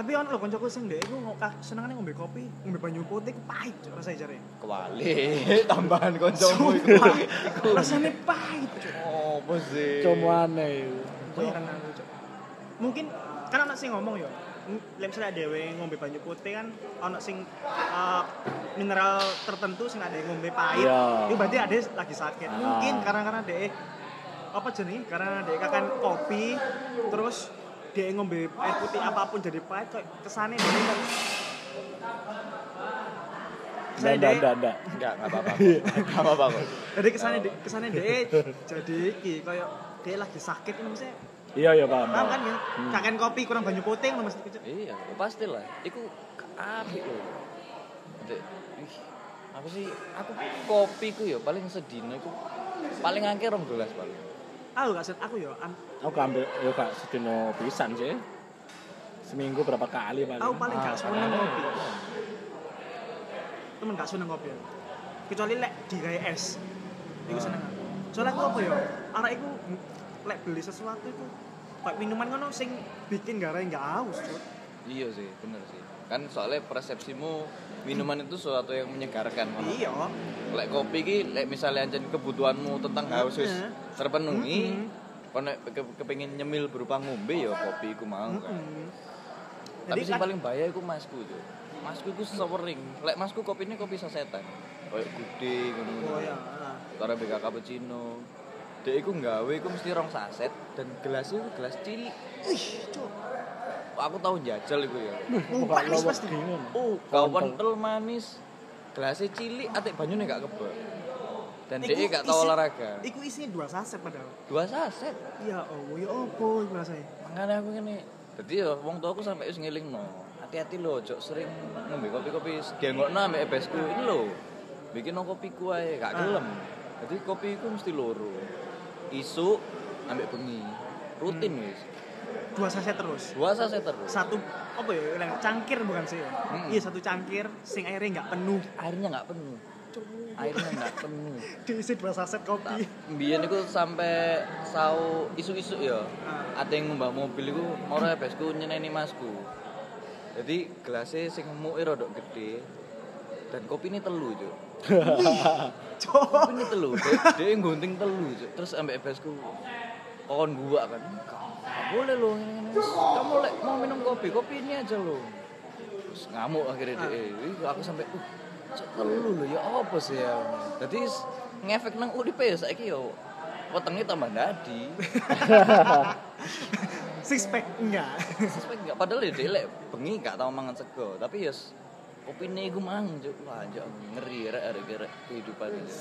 Tapi ono lho kancaku sing ndek iku ngokah senengane ngombe kopi, ngombe banyu putih ku pahit cuk rasane jare. Kewali tambahan kancamu iku. Iku Rasane pahit cuk. opo sih? cuman itu Heran aku, Cuk. Mungkin kan anak sing ngomong ya. m- Lek misalnya dhewe ngombe banyu putih kan ono sing eh, mineral tertentu sing ada ngombe pahit. Iya. Itu berarti ada lagi sakit. Ah. Mungkin karena karena dhek apa jenenge? Karena dhek kakan kopi terus dia ngombe air putih apa pun jadi pahit kok kesane dhek kan Nggak, nggak, nggak, nggak. Enggak, enggak apa-apa. Enggak apa-apa kok. Jadi kesane dhek- kesane dhek jadi iki koyo dia lagi sakit ini maksudnya Iya, iya, paham. paham kan ya? Hmm. Kakan kopi kurang banyu putih ngono mesti. Iya, pasti lah. Iku apik loh. Apa sih? Aku kopi ku ya paling sedina iku paling angke rong gelas paling. Aku gak set aku ya an- Aku ambil, ya kak sedino pisan sih. Seminggu berapa kali paling. Aku paling gak Ah, seneng kopi. Temen gak seneng kopi. Kecuali lek digawe es. Iku Ah. seneng aku. Soalnya aku apa ya? Arek iku lek beli sesuatu itu kayak minuman ngono sing bikin gara gak haus. Iya sih, bener sih. Kan soalnya persepsimu minuman itu sesuatu yang menyegarkan. Iya. Lek kopi ki, lek misalnya anjen kebutuhanmu tentang haus wis terpenuhi, kon ke- kepengin nyemil berupa ngombe ya kopi iku mau kan. Tapi sing paling bahaya iku masku tuh. Masku iku sewering. Lek masku kopine kopi sasetan. Kayak gede ngono. Oh ya. ah. Karo BK cappuccino. Dek iku nggawe iku mesti rong saset dan gelasnya iku gelas cilik. Ih, Cuk. Aku tahu jajal iku ya. Oh, lowek pasti. Oh, kau pentel manis. Gelasnya cilik, atik banyune gak kebak. Dan dia gak tau olahraga. Iku isinya dua saset padahal. Dua saset. Ya oh, ya opo iku rasane. Makanya aku ngene. Jadi ya wong tua aku sampai wis ngelingno. Hati-hati lho, ojo sering ngombe kopi-kopi dianggokno ambek ebesku. Ini lho. Bikin no kopiku ae, gak Ah. gelem. Jadi kopi iku mesti loro. Isu ambek bengi. Rutin Hmm. wis. Dua saset terus. Dua saset terus. Satu apa ya? yang Cangkir bukan sih ya? Mm. Iya, satu cangkir sing airnya nggak penuh. Airnya nggak penuh. Airnya nggak penuh. Diisi dua saset kopi. Mbiyen iku sampai sau isu-isu ya. Ah. Ada yang mbak mobil iku mau ebesku nyeneni masku. Jadi gelasnya sing muke rodok gede dan kopi ini telu cuk. Cuk. Kopi ini telu, dia, dia gunting telu cuk. Terus ambek ebesku kon gua kan. Boleh lo ini, ini. Kamu lek mau minum kopi, kopi ini aja lo. Terus ngamuk akhirnya dia. Ih, aku sampai uh, cuk telu lo ya apa sih ya. Jadi ngefek nang uripe ya saiki yo. Wetenge tambah dadi. Six pack enggak. Suspek enggak padahal ya dia lek bengi gak tau mangan sego, tapi ya s- opine iku mang. Wah, anjir ngeri rek arek arek kehidupan ini.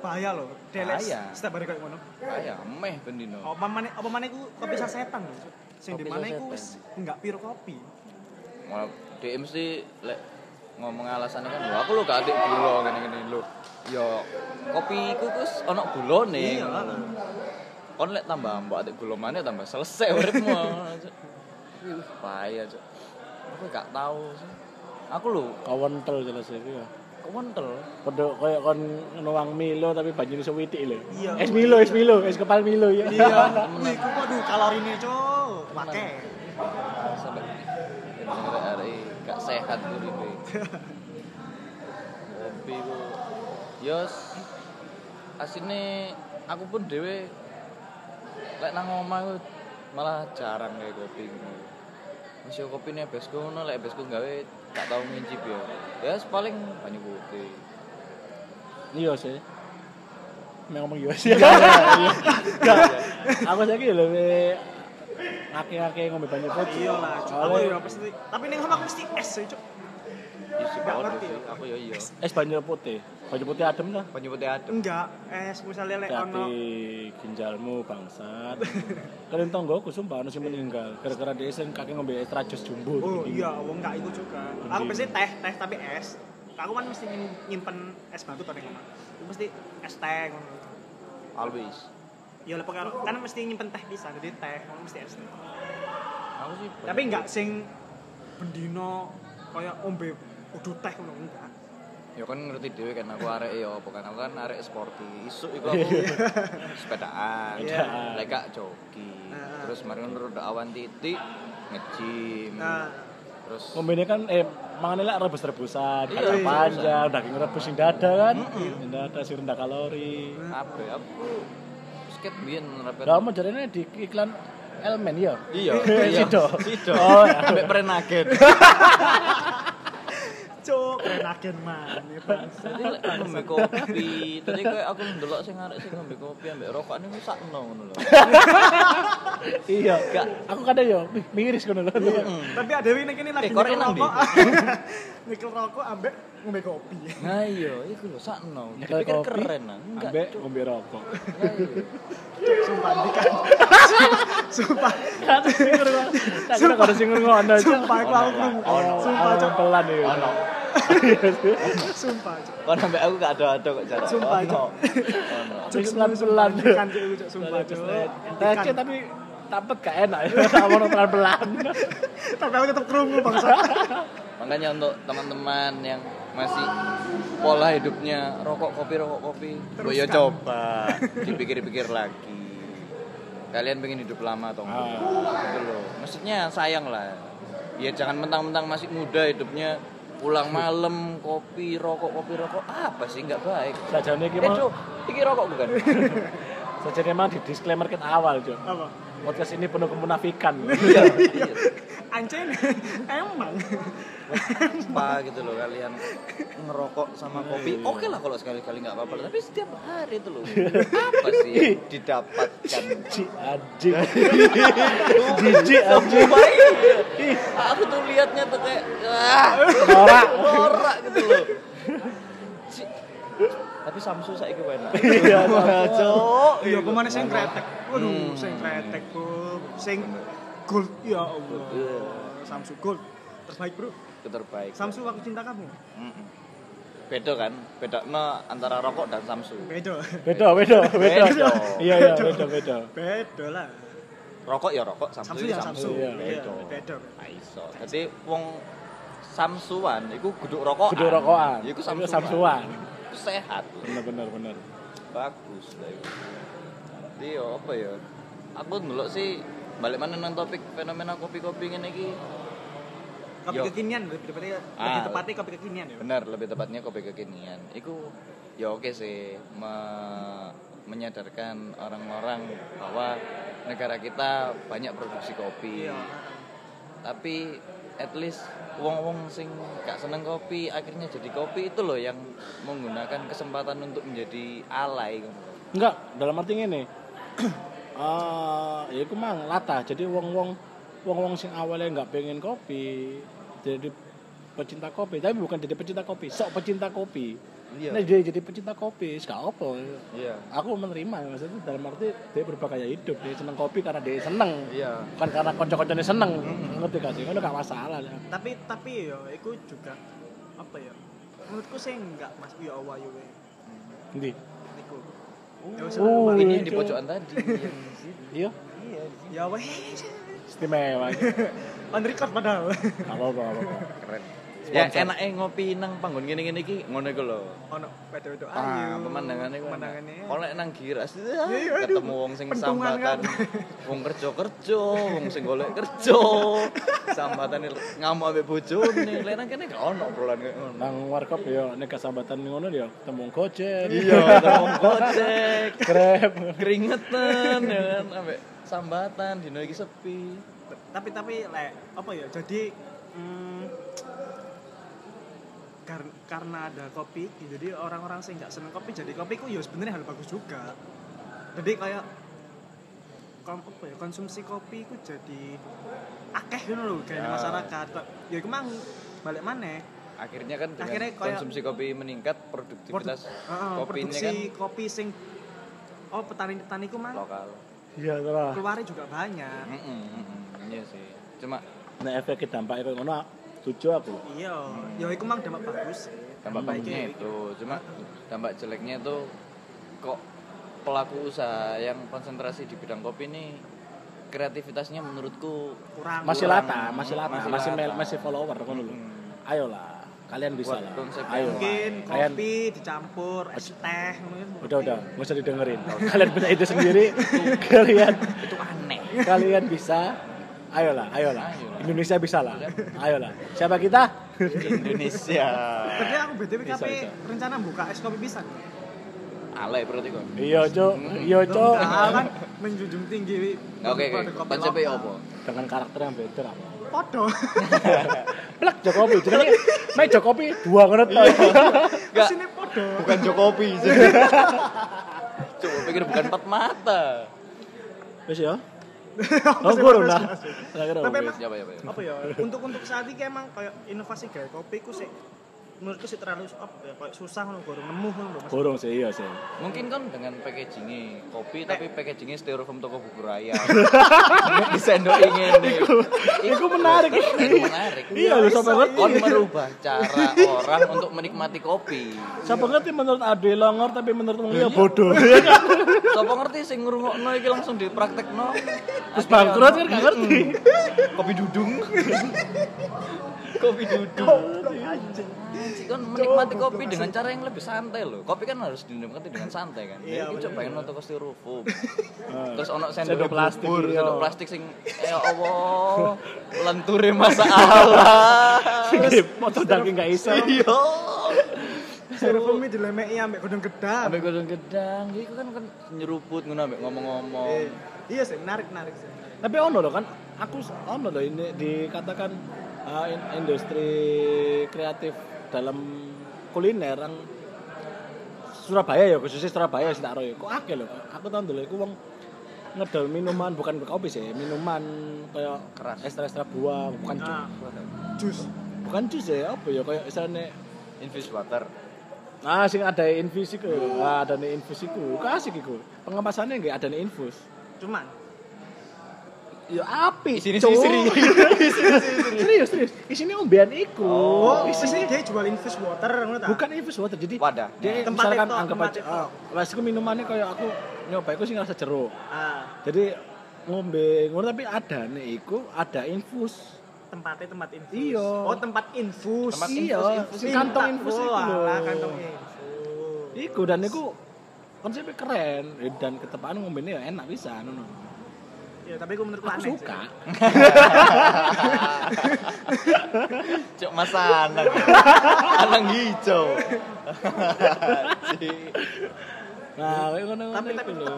Bahaya loh. Deles Bahaya. setiap hari kayak ngono. Kayak meh bendino. Apa mana apa mana iku kopi sasetan lho. Cuk. Sing di mana enggak piro kopi. Malah dia mesti lek ngomong alasannya kan lho aku lo gak adik gula gini-gini lho. Yo kopi iku kus ono gulone. Iya. Kon lek tambah mbok adik gula maneh tambah selesai uripmu. Bahaya, Cuk. Aku gak tahu sih. Aku lho Kawentel jelas iki ya. Kewentel. Padha kaya kon nuang Milo tapi banyune sewitik lho. Iya. Es Milo, es Milo, es kepal Milo ya. Iya. Wih, iku waduh kalorine, Cuk. Pakai. sampai hari gak sehat uripe. Kopi ku yos asine aku pun dhewe lek nang omah ku malah jarang kayak kopi. Wis yo kopine besku ngono lek besku gawe gak tau ngincip ya. Ya paling banyu putih. Iya sih. Mek ngomong iya sih. Enggak. Aku saiki lebih ngake-ngake ngombe banyu putih. Iya lah. Aku ya pasti. Tapi ning aku mesti es, sih, Cuk. Isi podo ngerti. sih. Aku yo iya. es banyu putih. Banyu putih adem lah. Banyu putih adem. Enggak, es misalnya lek Tapi ono ginjalmu bangsat. Kalian tau gak aku sumpah ono sing meninggal gara-gara dia sing kaki ngombe extra jus jumbo. Oh iya, wong enggak iku juga. Aku Iya. pasti teh, teh tapi es. Aku kan mesti nyim- nyimpen es batu to ning omah. Aku mesti es teh ngono. Always. Ya lek pokoke kan mesti nyimpen teh bisa, jadi teh, ngono mesti es teh. Aku sih Tapi enggak sing bendino kaya ombe kudu teh ngono enggak. Ya kan ngerti dhewe kan aku arek ya apa kan aku kan arek sporty. Isuk iku aku sepedaan, Sepedaan. lek gak. Nah. Terus mari ngono awan titik nge-gym. Nah, Terus ngombene kan eh mangane lek rebus-rebusan, Iya, kacang iya. panjang, daging rebus sing dada kan. Sing dada sing rendah kalori. apa ya, aku skate biyen nerapkan. Lah mau jarene di iklan Elmen ya. Iya, Sido. Sido. Oh, ya. Ambek prenagen. cuk, keren agen man. ya, bangsa. Jadi lek ngombe kopi, tadi kayak aku ndelok sing arek sing ngombe kopi ambek rokok niku sakno ngono lho. Iya, gak. Aku kadang yo wih, miris ngono lho. Tapi ada ini kini lagi Eh, korek nyekel nang rokok. Nyekel rokok ambek ngombe kopi. Nah iya, iku lho sakno. Nyekel Dipikir kopi, keren. Enggak. Ambek ngombe rokok. Nah, iya. Sumpah di kan. Sumpah. Tak kira kalau sing ngono aja. Sumpah aku aku krungu. Ono, Sumpah ono cuk. pelan ya. Sumpah. Kon ambek aku gak ada-ada kok jarak. Sumpah, Cuk. Ono. Cuk pelan-pelan. Kan cuk cuk sumpah. Tece tapi tapet gak enak ya. Ono pelan-pelan. Tapi aku tetap krungu bangsa. Makanya untuk teman-teman yang masih pola hidupnya rokok kopi rokok kopi, ya coba dipikir-pikir lagi. Kalian pengen hidup lama atau enggak? Ah. Gitu loh. Maksudnya sayang lah. Ya jangan mentang-mentang masih muda hidupnya pulang malam kopi rokok kopi rokok apa sih nggak baik. Sajane iki Eh, mah iki rokok bukan? sajane mah di disclaimer kita awal, Cuk. Apa? Podcast ini penuh kemunafikan. Iya. iya. Anjing emang. apa gitu loh kalian ngerokok sama kopi oke lah kalau sekali-kali nggak apa-apa tapi setiap hari itu loh apa sih yang didapatkan anjing. Jijik anjing. Iya. aku tuh liatnya tuh kayak ah Norak. norak gitu loh tapi Samsu saya ke enak Iya, cok Iya, ke mana sing kretek? Waduh, Hmm. sing kretek, Bro. Sing gold. Ya Allah. Iya. Samsu gold. Terbaik, Bro. terbaik Samsu aku cinta kamu. Mm-mm. beda kan beda no antara rokok dan Samsu Beda. Beda, beda, beda. Iya, iya, beda, beda. Beda lah. rokok ya rokok Samsu, Samsu ya ya Samsu, Samsu. Iya, beda Beda. Nah, iso. Jadi wong Samsuan iku guduk rokokan. Kudu rokokan. Iku Samsuan. Samsuan. Sehat. Bener, bener, bener. Bagus lah. Jadi ya apa ya? Aku ndelok sih balik mana nang topik fenomena kopi-kopi ngene iki. Kopi Yo. kekinian lebih tepatnya lebih Ah. tepatnya kopi kekinian ya. Benar, lebih tepatnya kopi kekinian. Iku ya oke sih me- menyadarkan orang-orang bahwa negara kita banyak produksi kopi. Iya. tapi at least wong-wong sing gak seneng kopi akhirnya jadi kopi itu loh yang menggunakan kesempatan untuk menjadi alay. Enggak, dalam arti ngene. Eh, ya iku mang latah. Jadi wong-wong wong-wong sing awalnya nggak pengen kopi jadi pecinta kopi, tapi bukan jadi pecinta kopi, sok pecinta kopi. Iya. Nek dia jadi pecinta kopi, gak apa. Iya. Aku menerima maksudnya dalam arti dia berubah gaya hidup, dia seneng kopi karena dia seneng. Iya. Bukan karena konco-koncone seneng. Ngerti gak sih? Kan gak masalah. ya. tapi tapi yo iku juga apa ya menurutku sih enggak mas ya Allah yo we. Iku Oh, Ini yang itu. di pojokan tadi. Iya, Iya, ya weh istimewa. on record padahal apa-apa. Keren. Ya enaknya ngopi nang panggon ngene-ngene iki ngono iku lho. ono wedo-wedo Ah, ayu pemandangannya ku pemandangannya enak. Oleh nang giras itu Iya, iya, aduh. ketemu wong sing sambatan, wong kerja-kerja, wong sing golek kerja, sambatan ngamuk ambek bojone. Lek nang kene gak ono obrolan ngono. Nang warkop ya nek kesambatan ngono ya ketemu Gojek. Iya, ketemu gojek, Grab. keringetan ya kan ambek sambatan dino iki sepi. tapi tapi lek apa ya jadi hmm, kar- karena ada kopi jadi orang-orang sih nggak seneng kopi jadi kopi ku ya sebenarnya hal bagus juga jadi kayak kom apa ya konsumsi kopi ku jadi akeh gitu loh kayak Ya. masyarakat Kok- ya kemang balik mana Akhirnya kan dengan Akhirnya kayak- konsumsi kopi meningkat, produktivitas Heeh, kopinya produksi kan kopi sing oh petani-petani ku mang lokal. Iya, lah. keluarnya juga banyak Mm-mm, mm-mm, Iya sih. Cuma Nek efek dampaknya kayak ngono setuju aku. iya ya iku mang dampak bagus dampak bagusnya Baiknya itu cuma dampak jeleknya itu kok pelaku usaha yang konsentrasi di bidang kopi ini kreativitasnya menurutku kurang Masih Kurang. lata, masih lata, Masih masih lata. masih follower ngono lho. Hmm. Ayolah, kalian bisa Buat lah. konsep Ayo. mungkin Kalian kopi dicampur es teh mungkin udah udah, nggak usah didengerin. kalian punya ide sendiri, kalian itu aneh kalian bisa. Ayolah, ayolah. Ayolah. Indonesia bisa lah. Ayolah. Siapa kita? Indonesia Tapi aku BTW bisa. rencana buka es kopi bisa. alay berarti kok Iya, Cuk. Iya, Cuk. Kan menjunjung tinggi oke oke konsepnya apa Dengan karakter yang beda apa? Podo. Blak Jokowi, jadi Mek Jokowi dua ngono to. Enggak. Sini podo. bukan Jokopi coba pikir bukan empat mata Wis ya. Oh, guru lah. Tapi emang siapa ya Pak? apa ya? Untuk untuk saat ini emang kayak inovasi kayak kopi ku sih menurutku sih terlalu apa ya kayak susah ngono guru nemu ngono Mas. Burung sih iya sih. mungkin kan dengan packagingnya kopi tapi packagingnya styrofoam toko buku raya di sendok ingin Iku menarik. itu menarik Iya, lu sampai ngerti. kon merubah cara orang untuk menikmati kopi Siapa ngerti menurut Ade longor tapi menurut wong Iya. bodoh. Sopo ngerti sing ngrungokno iki langsung dipraktekno. Terus bangkrut kan gak ngerti. Kopi dudung. kopi dudung. Kan menikmati kopi dengan cara yang lebih santai loh. Kopi kan harus dinikmati dengan santai kan. Iya, Iya, coba pengen nonton styrofoam. Ah. Terus ono Sendok sendok plastik, bubur, iya. sendok plastik sing ya Allah, lenture masalah. Sing motor daging gak iso. Iya. Styrofoam iki dilemeki ambek godhong gedang. Ambek godong gedang, iku kan kan nyeruput ngono ambek ngomong-ngomong. Iya sih, menarik menarik sih. Tapi ono loh kan aku ono loh ini dikatakan uh, in- industri kreatif dalam kuliner yang Surabaya ya khususnya Surabaya sih tak roh ya. Kok akeh loh. Aku tahu dulu iku wong ngedol minuman bukan kopi sih, minuman kayak Keras. ekstra-ekstra buah, bukan jus. Nah, jus. Bukan jus ya, apa ya kayak istilahnya Infused water. Nah, sing ada infus iku. Nah, ada nih infus iku. Kasih iku. Pengemasannya enggak ada nih infus. Cuman Ya api. Isine sisri. serius, serius. Isine ombean iku. Oh, Isine sini dia jual infus water ngono ta? bukan infus water. Jadi Wadah. dia Tempat misalkan itu, anggap aja ah, wes iku minumannya kayak aku nyoba iku sing rasa jeruk. Ah, Jadi ngombe ngono tapi ada nih iku ada infus. tempatnya tempat infus. Iya. Oh, tempat infus. Tempat iya, infus, infus. sing kantong infus oh, iku lho. alah, kantong infus. Iku dan iku konsepnya keren dan ketepaan ngombene ya enak bisa ngono. Ya, tapi aku menurutku Aku aneh. suka. Cok mas Anang. Anang hijau. Nah, kayak ngono Tapi tapi lho.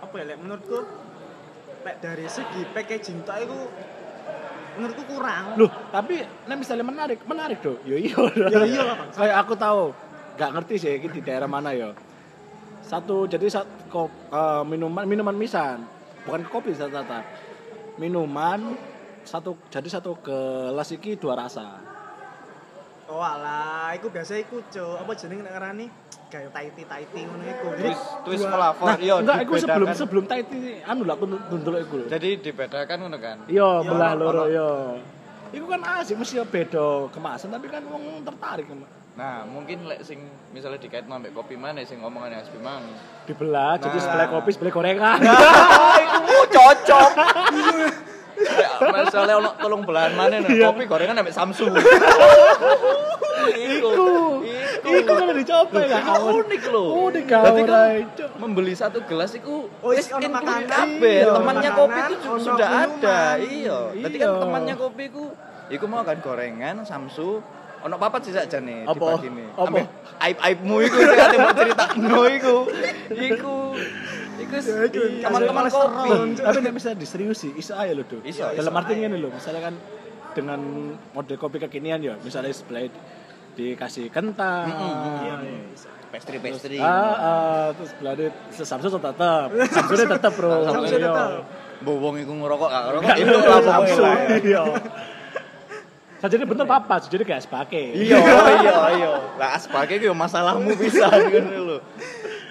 apa ya, Lek? menurutku lek dari segi packaging tok iku menurutku kurang. Loh, tapi nek misalnya menarik, menarik do. Yo iya. Ya iya Bang. Kayak aku tahu, nggak ngerti sih di daerah mana ya. Satu jadi satu kop, eh, minuman minuman misan, bukan kopi rata-rata. Minuman satu jadi satu gelas iki dua rasa. Oh alah, iku biasa iku, Cuk. Apa jenenge nek ngarani? Kayak taiti taiti ngono iku. Twist dua- flavor Nah, yo enggak, iku sebelum sebelum Tahiti anu lah aku nonton iku lho. jadi dibedakan ngono kan Iya, Iya, belah loro yo. Iku kan asik mesti ya beda kemasan tapi kan wong tertarik nah mungkin lek sing misalnya dikait ambek kopi mana sing ngomongan yang mang dibelah jadi Nah. sebelah kopi sebelah gorengan. iku cocok Lek misalnya ono tolong belahan mana nih kopi gorengan ambek Samsung Iku. Iku kan dicoba ya. Iku unik lho. Unik Berarti kan membeli satu gelas itu Oh, wis ono include makanan. kabeh. Iya. temannya kopi itu juga sudah ada iya berarti kan Iya. temannya kopi ku iku mau kan gorengan samsu ono papat sih saja nih Apa? Apa? Ambek aib-aibmu iku sing ate mau cerita no iku iku iku teman-teman kopi Tapi nek bisa diseriusi, iso aja Duk. Iso, Dalam arti ngene lho, misalnya kan dengan model kopi kekinian ya, misalnya sebelah dikasih kentang. Iya, iya. bisa. pastry-pastry Ah, ah, terus sebelah di Samsung tetap. Samsung tetap, Bro. Samsung Iya. tetap. bobong iku ngerokok gak ngerokok Nggak itu lah pokoknya Iya. Sajane bener papa, jadi kayak sebagai. iya iya iya. Lah sebagai itu masalahmu bisa gitu lho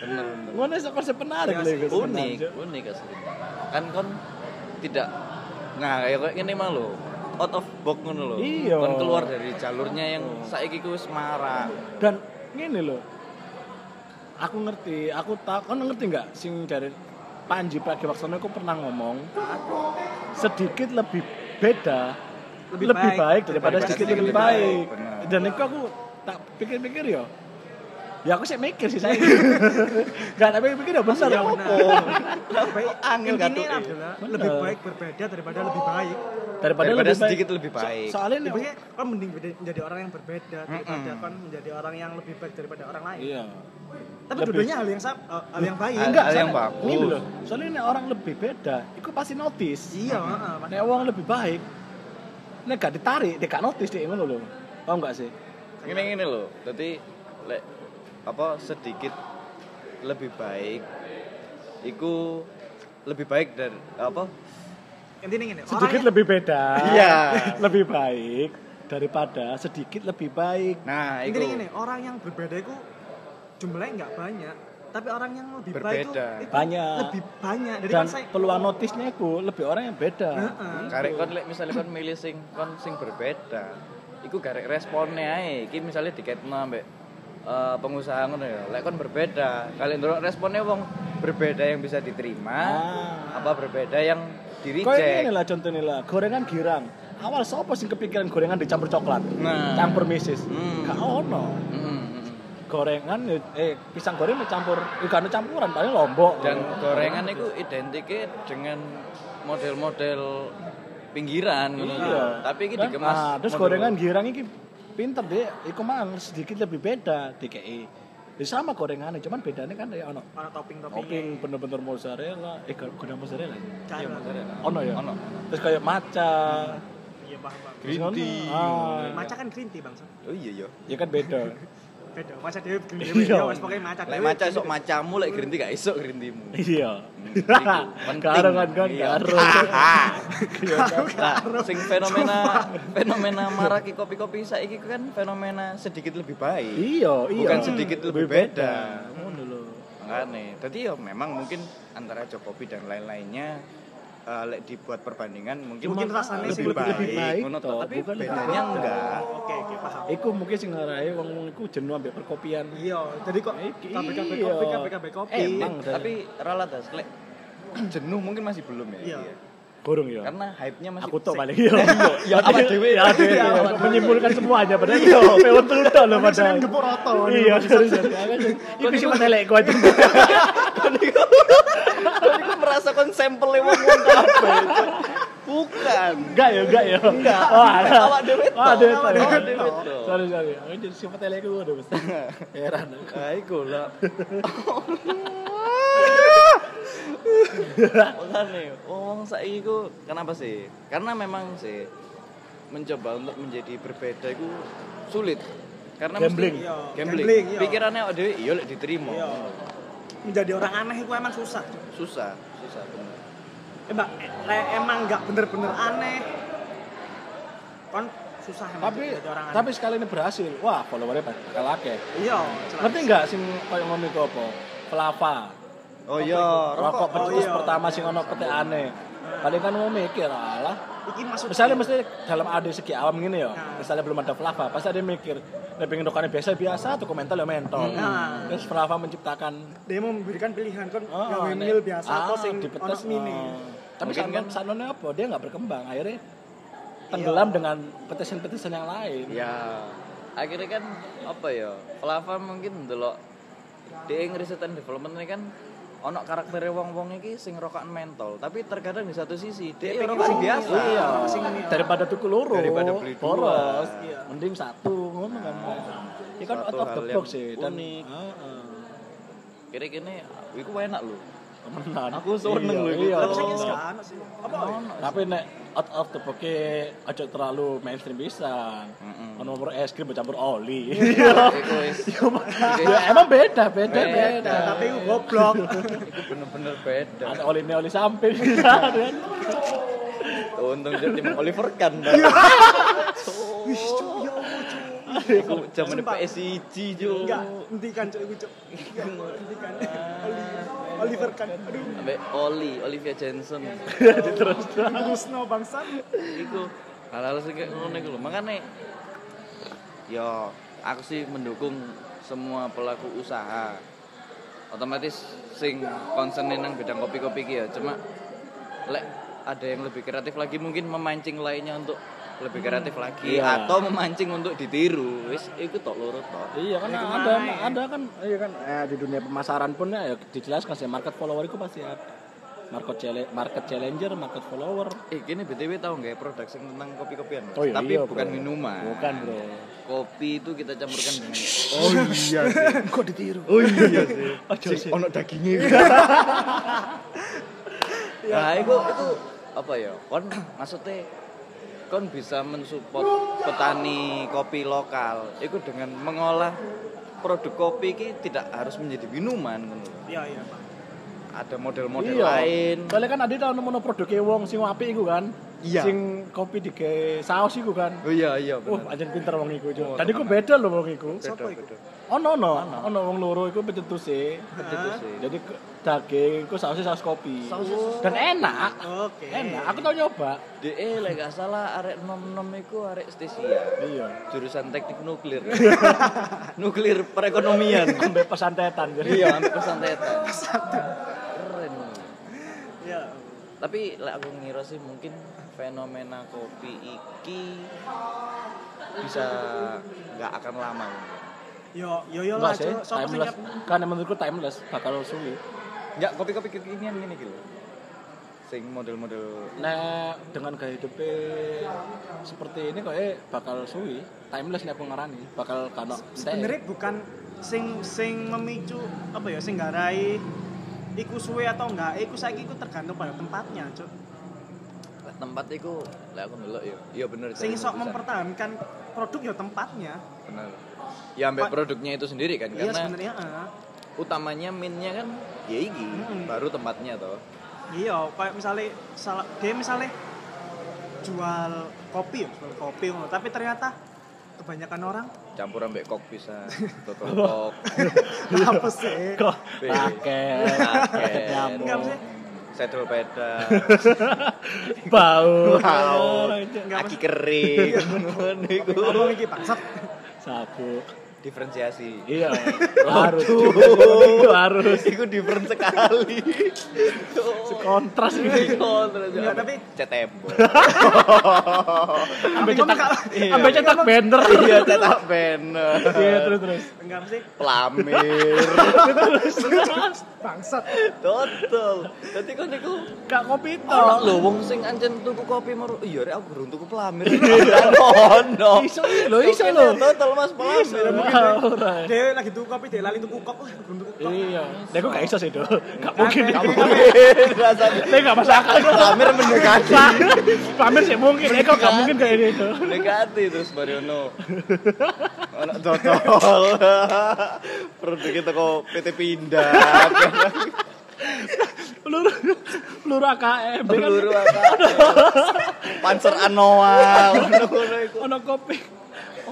bener Ngono iso konsep menarik Iya lho sih, unik unik asli. Kan kon tidak nah kayak kayak gini mah lo out of box ngono lho Iya. kon keluar dari jalurnya yang saiki ku wis marak. Dan ngene lho. Aku ngerti, aku tak kon ngerti nggak sing dari Panji Pragiwaksono aku pernah ngomong sedikit lebih beda Lebih lebih, baik baik, daripada sedikit lebih lebih baik. baik. Dan itu aku tak pikir-pikir ya. Ya aku sih mikir sih saya. Enggak tapi pikir ya benar. Ya, ya. benar. Baik angel Intinya gatuk. adalah lebih baik berbeda daripada lebih baik. Daripada, Daripada lebih baik. sedikit lebih baik. So- soalnya nih, Lebihnya kan mending menjadi orang yang berbeda daripada kan menjadi orang yang lebih baik daripada orang lain. Iya. Tapi Lebih- dua-duanya hal yang sama, eh, hal yang baik. Enggak, hal yang soalnya- bagus. Ini loh. Soalnya orang lebih beda, itu pasti notice. Iya. Nek orang lebih baik, nek gak ditarik, dia gak notice dia ngono loh. Paham gak sih? Gini gini loh. Jadi lek apa sedikit lebih baik iku lebih baik dari apa Intinya gini, orang Sedikit lebih beda. Iya. lebih baik daripada sedikit lebih baik. nah iku intinya gini, orang yang berbeda itu jumlahnya nggak banyak, tapi orang yang lebih baik itu, itu Banyak. lebih banyak. Jadi Dan kan saya peluang notisnya itu lebih orang yang beda. Heeh. karek kon lek misalnya kon milih sing kon sing berbeda iku garek responnya ae iki misalnya dikaitno ambek eh, pengusaha ngono ya lek kon berbeda kalian ndelok responnya wong berbeda yang bisa diterima Ah. apa berbeda yang di Kau ini lah contohnya lah, gorengan girang. Awal sopo sing kepikiran gorengan dicampur coklat, Nah. campur misis. Hmm. Gak ono. Mm, mm, mm. Gorengan eh pisang goreng dicampur, ikan campuran paling lombok. dan gorengan itu identiknya dengan model-model pinggiran Iya. lho. tapi ini dikemas ah, terus model- gorengan girang ini pinter deh, iku mang sedikit lebih beda DKI. Ya sama gorengannya, cuman bedanya kan ya ono mana topping-topping topping bener-bener mozzarella, eh gudang mozzarella. Iya, mozzarella. Ono ya. Ono. Terus kayak maca. Iya paham paham. Green ono, tea. Ah, Maca kan green tea bang. oh iya iya ya kan beda. Beda. Maca dia green tea. Iya. Ya wes pokoknya maca. lek dhewe maca green sok tea. macamu lek tea gak esok green tea-mu Iya. iku penting. Karo kan kan Iya. karo. Nah, sing fenomena fenomena maraki kopi-kopi saiki kan fenomena sedikit lebih baik Iya, iya. bukan sedikit lebih beda Ngono lho. makanya jadi ya memang mungkin antara Jokopi dan lain-lainnya eh, lek dibuat perbandingan mungkin, mungkin rasanya sih lebih- lebih baik, ngono toh, toh, tapi bedanya beda. enggak Oke oke paham. Iku mungkin sing ngarahi wong-wong iku jenuh ambek perkopian. Iya, jadi kok kabeh-kabeh iya. kopi, kabeh-kabeh kopi. Emang. tapi ralat das lek jenuh mungkin masih belum ya Iya. Gorong ya. karena hype-nya masih Aku tuh sek- paling iya. ya apa dewe Ya, dewe. menyimpulkan semuanya padahal iya. Pewon telu tok lho padahal. gepuk roto. Iya, serius. Iku sih telekku aja. Iku kon sampel wong wong kabeh bukan Enggak ya, enggak ya. Enggak. Oh, ada. Awak dhewe Oh, ada. Awak dhewe tok. Sorry, sorry. Aku jadi siapa telekku udah mesti. Heran. aku. Ah, iku lah. Makanya, wong saiki ku kenapa sih? Karena memang sih mencoba untuk menjadi berbeda itu sulit. Karena Gambling. mesti Iya, gambling. gambling, iya. Pikirannya awake dhewe iya diterima. Iya. Menjadi orang aneh itu emang susah. Susah, susah bener. Eh, Mbak, le- emang nggak bener-bener aneh. Kon susah emang Tapi jadi orang aneh. tapi sekali ini berhasil. Wah, followernya bakal akeh. iya Ngerti nggak sing koyo ngono iku apa? Flava. Oh iya, Rokok Oh, petis iya. pertama sing ono petekane. Paling kan mau mikir, alah. iki maksud Misalnya mesti dalam ade segi awam gini ya. Nah. Misalnya belum ada Flava, pasti ada mikir, nek pengen rokokannya biasa-biasa atau komentar ya mentol. Nah. Terus Flava menciptakan dia mau memberikan pilihan kan Oh, mil biasa ah, atau sing dipetes, ono mini oh. Tapi kan kan- sanone apa? Dia nggak berkembang. Akhirnya tenggelam dengan petesan-petesan yang lain. Ya, akhirnya kan apa ya? Flava mungkin delok dia ngeriset and development ini kan ono karakter wong-wong iki sing rokokan mentol, tapi terkadang di satu sisi dia, Dia rokok pengen sing biasa. Iya, Sing daripada tuku loro, Daripada beli dua. boros. Iya. Mending satu ngono kan. Ini kan out of the box sih dan unik. Heeh. Kira-kira iku enak lho. Temenan. Aku seneng Iya, lho iku. Iya. tapi saya Oh. nggak ono sih apa? Tapi nek out of the box aja terlalu mainstream bisa. Ono nomor es krim campur oli. Iku wis. ya emang beda, beda, Beda. tapi itu goblok Iku bener-bener beda. Ada oli ini oli samping. Untung jadi Oliver kan. cuk ya Iku Sumpah. PS1 jo. enggak hentikan cuk itu cuk hentikan Oliver kan aduh Sampai Oli, Olivia Jensen. Terus Gusno bangsat Iku hal-hal sing kayak ngono iku lho. Makane ya aku sih mendukung semua pelaku usaha. Otomatis sing concern nang bidang kopi-kopi ya. Cuma lek ada yang lebih kreatif lagi mungkin memancing lainnya untuk lebih kreatif lagi Iya. atau memancing untuk ditiru. Wis iku tok loro tok. Iya kan Ini ada ke mana ya? ada kan iya kan eh, di dunia pemasaran pun ya dijelaskan sih market follower itu pasti ada. Market challenge, market challenger, market follower. Eh, gini BTW tahu nggak ya produk sing tentang kopi-kopian? Oh iya, Tapi iya, bukan bro. minuman. Bukan, Bro. Kopi itu kita campurkan dengan Oh iya sih. Kok ditiru? Oh iya sih. Aja sih. ono dagingnya. nah, itu itu apa ya? Kon maksudnya kon bisa mensupport petani kopi lokal itu dengan mengolah produk kopi ini tidak harus menjadi minuman iya iya Pak ada model-model Iya. lain Soalnya kan ada tau nemu produk wong sing apik iku kan. Iya. Sing kopi digawe saus iku kan. oh iya iya Wah, benar anjir pinter wong iku. Oh, Oh, Tadi ku beda loh wong iku. Siapa iku? Ono ono, ono wong loro iku pencetus e. Itu sih. Jadi ke- daging iku sausnya saus kopi. Saus- Dan enak. oke Enak. Aku tau nyoba. DE lek gak salah arek nom-nom iku arek Stesia. Iya. Jurusan teknik nuklir. nuklir perekonomian. Sampai pesantetan. Jadi iya, ambil pesantetan. Keren. iya Tapi lek aku ngira sih mungkin fenomena kopi iki bisa nggak akan lama. yo yo yo lah Enggak sih, cuk sopo sing timeless. nyap- Kan menurutku timeless bakal sulit. Enggak kopi-kopi kekinian gini gitu. Sing model-model Nah, dengan gaya hidupnya seperti ini kok eh bakal suwi, timeless nih aku ngarani, bakal kano sebenarnya bukan sing sing memicu apa ya sing garai iku suwe atau enggak iku saiki iku tergantung pada tempatnya cuk tempat iku lek aku ndelok ya. Iya bener. sing sok mempertahankan produk ya tempatnya Bener. Ya ambil Pak- produknya itu sendiri kan iya karena sebenarnya. Utamanya minnya kan ya iki, Mm-mm. baru tempatnya toh. iya kayak misalnya salah dia misalnya jual kopi ya jual kopi ngono tapi ternyata kebanyakan orang Campur ambek kok bisa. Totol kok. apa sih kok nyamuk, Enggak, maksudnya- Sedel peda, bau, Bau. Enggak, aki Mas. kering, ngono iku. ngomong iki bangsat sabuk, Diferensiasi. iya, harus, itu harus, Iku different sekali. kontras gitu, Enggak, tapi- cet tembok. sampai cetak, Iya. sampai cetak banner, Iya, cetak banner. iya terus terus, enggak sih Pelamir. bangsat Total. Dadi kan iku gak kopi ono toh, lho wong sing ancen tuku kopi meru. Iya rek aku durung tuku pelamir. Ono. iso lo iso lo, Total Mas pelamir. Dia lagi tuku kopi dia lali tuku kop wah belum tuku kop Iya, dia kok gak iso sih do, gak mungkin, Gak dia mungkin rasanya. gak masuk akal. Pelamir mendekati. Pamer sih mungkin, Eko gak mungkin kayak ini tuh. Mendekati terus Mariono. Ono total. Produk kita kok PT Pindad. Peluru, peluru AKM. kan? Peluru apa? Panzer Anoa ngono-ngono iku. ono kopi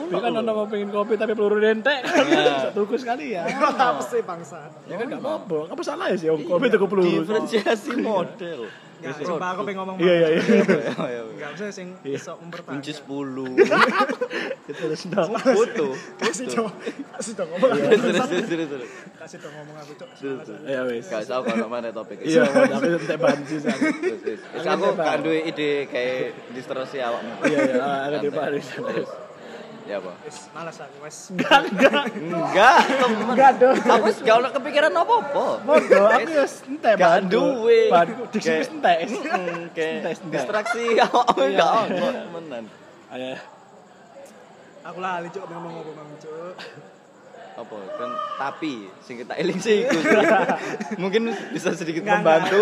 Dia kan ono mau pengen kopi tapi peluru dentek Iya. tuku sekali ya Apa sih bangsa? ya kan gak apa-apa apa salah ya sih om kopi tuku peluru Diferensiasi model. Enggak, sumpah aku pengen ngomong. iya iya iya Enggak bisa sing iso mempertahankan. Kunci 10. terus dong Foto. Kasih dong. Kasih dong ngomong. Terus terus terus. Kasih dong ngomong aku, Cok. Ya wes Gak usah kalau mana topik iya entek banci sih aku. Aku gak duwe ide kayak distorsi awakmu. iya iya aku di Paris Terus. Ya apa? Wis malas aku, wes. enggak enggak Enggak, temen. enggak dong Aku wis gak ono kepikiran apa-apa. Bodoh, aku wis entek Gak duwe. Bandu diksi wis entek. Mm, Entek, entek. distraksi awakmu Iya. gak ono temenan. Aku lali, pengen ngomong apa, Bang, Cok. Apa kan tapi sing kita eling sih iku sih. mungkin bisa sedikit Enggak, membantu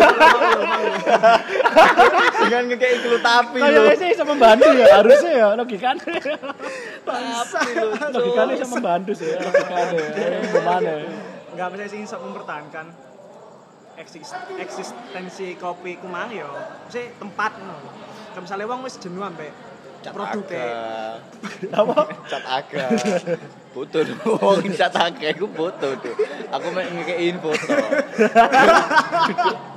dengan ngekei clue tapi lo sih bisa membantu ya, harusnya ya logikanya. tapi lo Logikanya bisa membantu sih, ya, logikanya. ya. Gimana? Enggak bisa sing iso mempertahankan eksis- eksistensi kopi kumang yo. Mesti tempat ngono. Kayak misalnya wong wis jenuh ambek produknya. Apa? cat aga foto dong cat aga aku foto tuh aku mau ngekein foto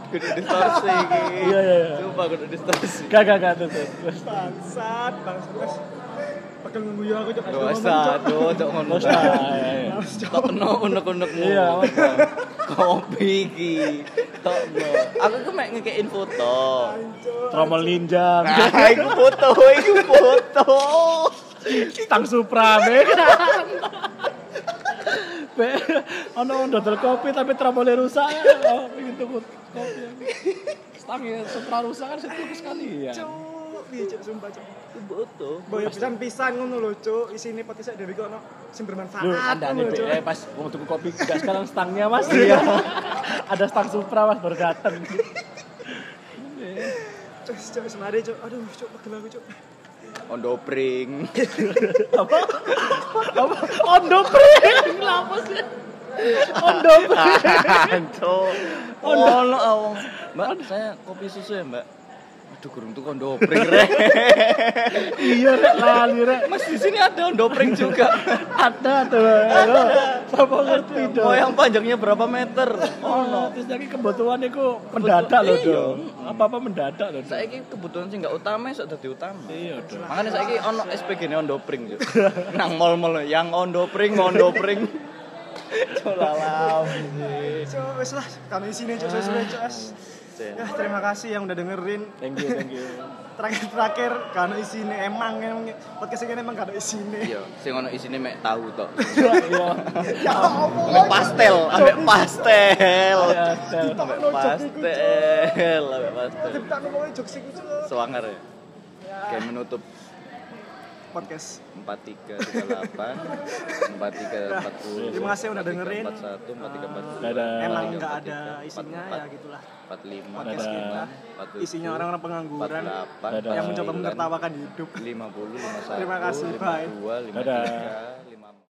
kudu distorsi iki Iya, iya, iya. sumpah kudu distorsi Gak, gak, gak, terus. Bangsat, bangsat. Pegel nunggu aku, Cok. Tuh, cok ngono. Ya, ya. Tok kena unek-unekmu. Iya? Kopi iki. Tok no. Aku ku mek ngekein foto. Tromol ninja, Nah, iku foto, iku foto. stang Supra, be. Ono dodol kopi tapi tromolnya rusak. Oh, pengen tuku kopi. Stangnya Supra rusak kan setuju sekali ya. Piye, Cuk, sumpah, Cuk. Iku foto. Boy pisan-pisan ngono lho, Cuk. Isine podcast dhewe kok ono sing bermanfaat. Lu anda nih, ngono, Cuk. eh, pas mau tuku kopi, gak sekarang stangnya mas. Iya. Ada stang Supra mas baru datang. Cuk, Cuk, wis mari, Cuk. Aduh, Cuk, pegel aku, Cuk. Ondo pring. Apa? Ondo pring, apa sih? Ondo pring. Ono awong. Mbak, saya kopi susu ya, Mbak. Aduh, kurang tuh ondo pring rek. Iya, rek lali rek. Mas di sini ada ondo pring juga. Ada tuh. Halo. Siapa ngerti dong? Mau yang panjangnya berapa meter? Oh, no. terus lagi kebutuhan itu mendadak loh Iya. dong. Apa-apa mendadak loh. Dong. Saiki kebutuhan sih nggak utama, sok dadi utama. Iya dong. Makanya saiki ono SPG ne ondo pring yo. Nang mall-mall yang ondo pring, ondo pring. Colalam. Cuk, wis lah, kami isine, Cuk, sesuai, Cuk. Ya, terima kasih yang udah dengerin. Thank you, thank you. Terakhir-terakhir kan isine emang emang podcast ini emang gak ada isine. Iya, sing ono isine mek tahu tok. Iya. Ya Allah. Ambek pastel, ambek pastel. Iya. Ambek pastel, ambek pastel. Sewangar ya. Kayak menutup Podcast. 4338 4340 Terima kasih udah dengerin. 41 4340 Dadah. Emang nggak ada isinya ya gitulah. 45 Podcast kita. 47, Isinya orang-orang pengangguran 48 Dadah. yang mencoba menertawakan hidup. 50 51 Terima kasih, bye. 52 Dadah. 53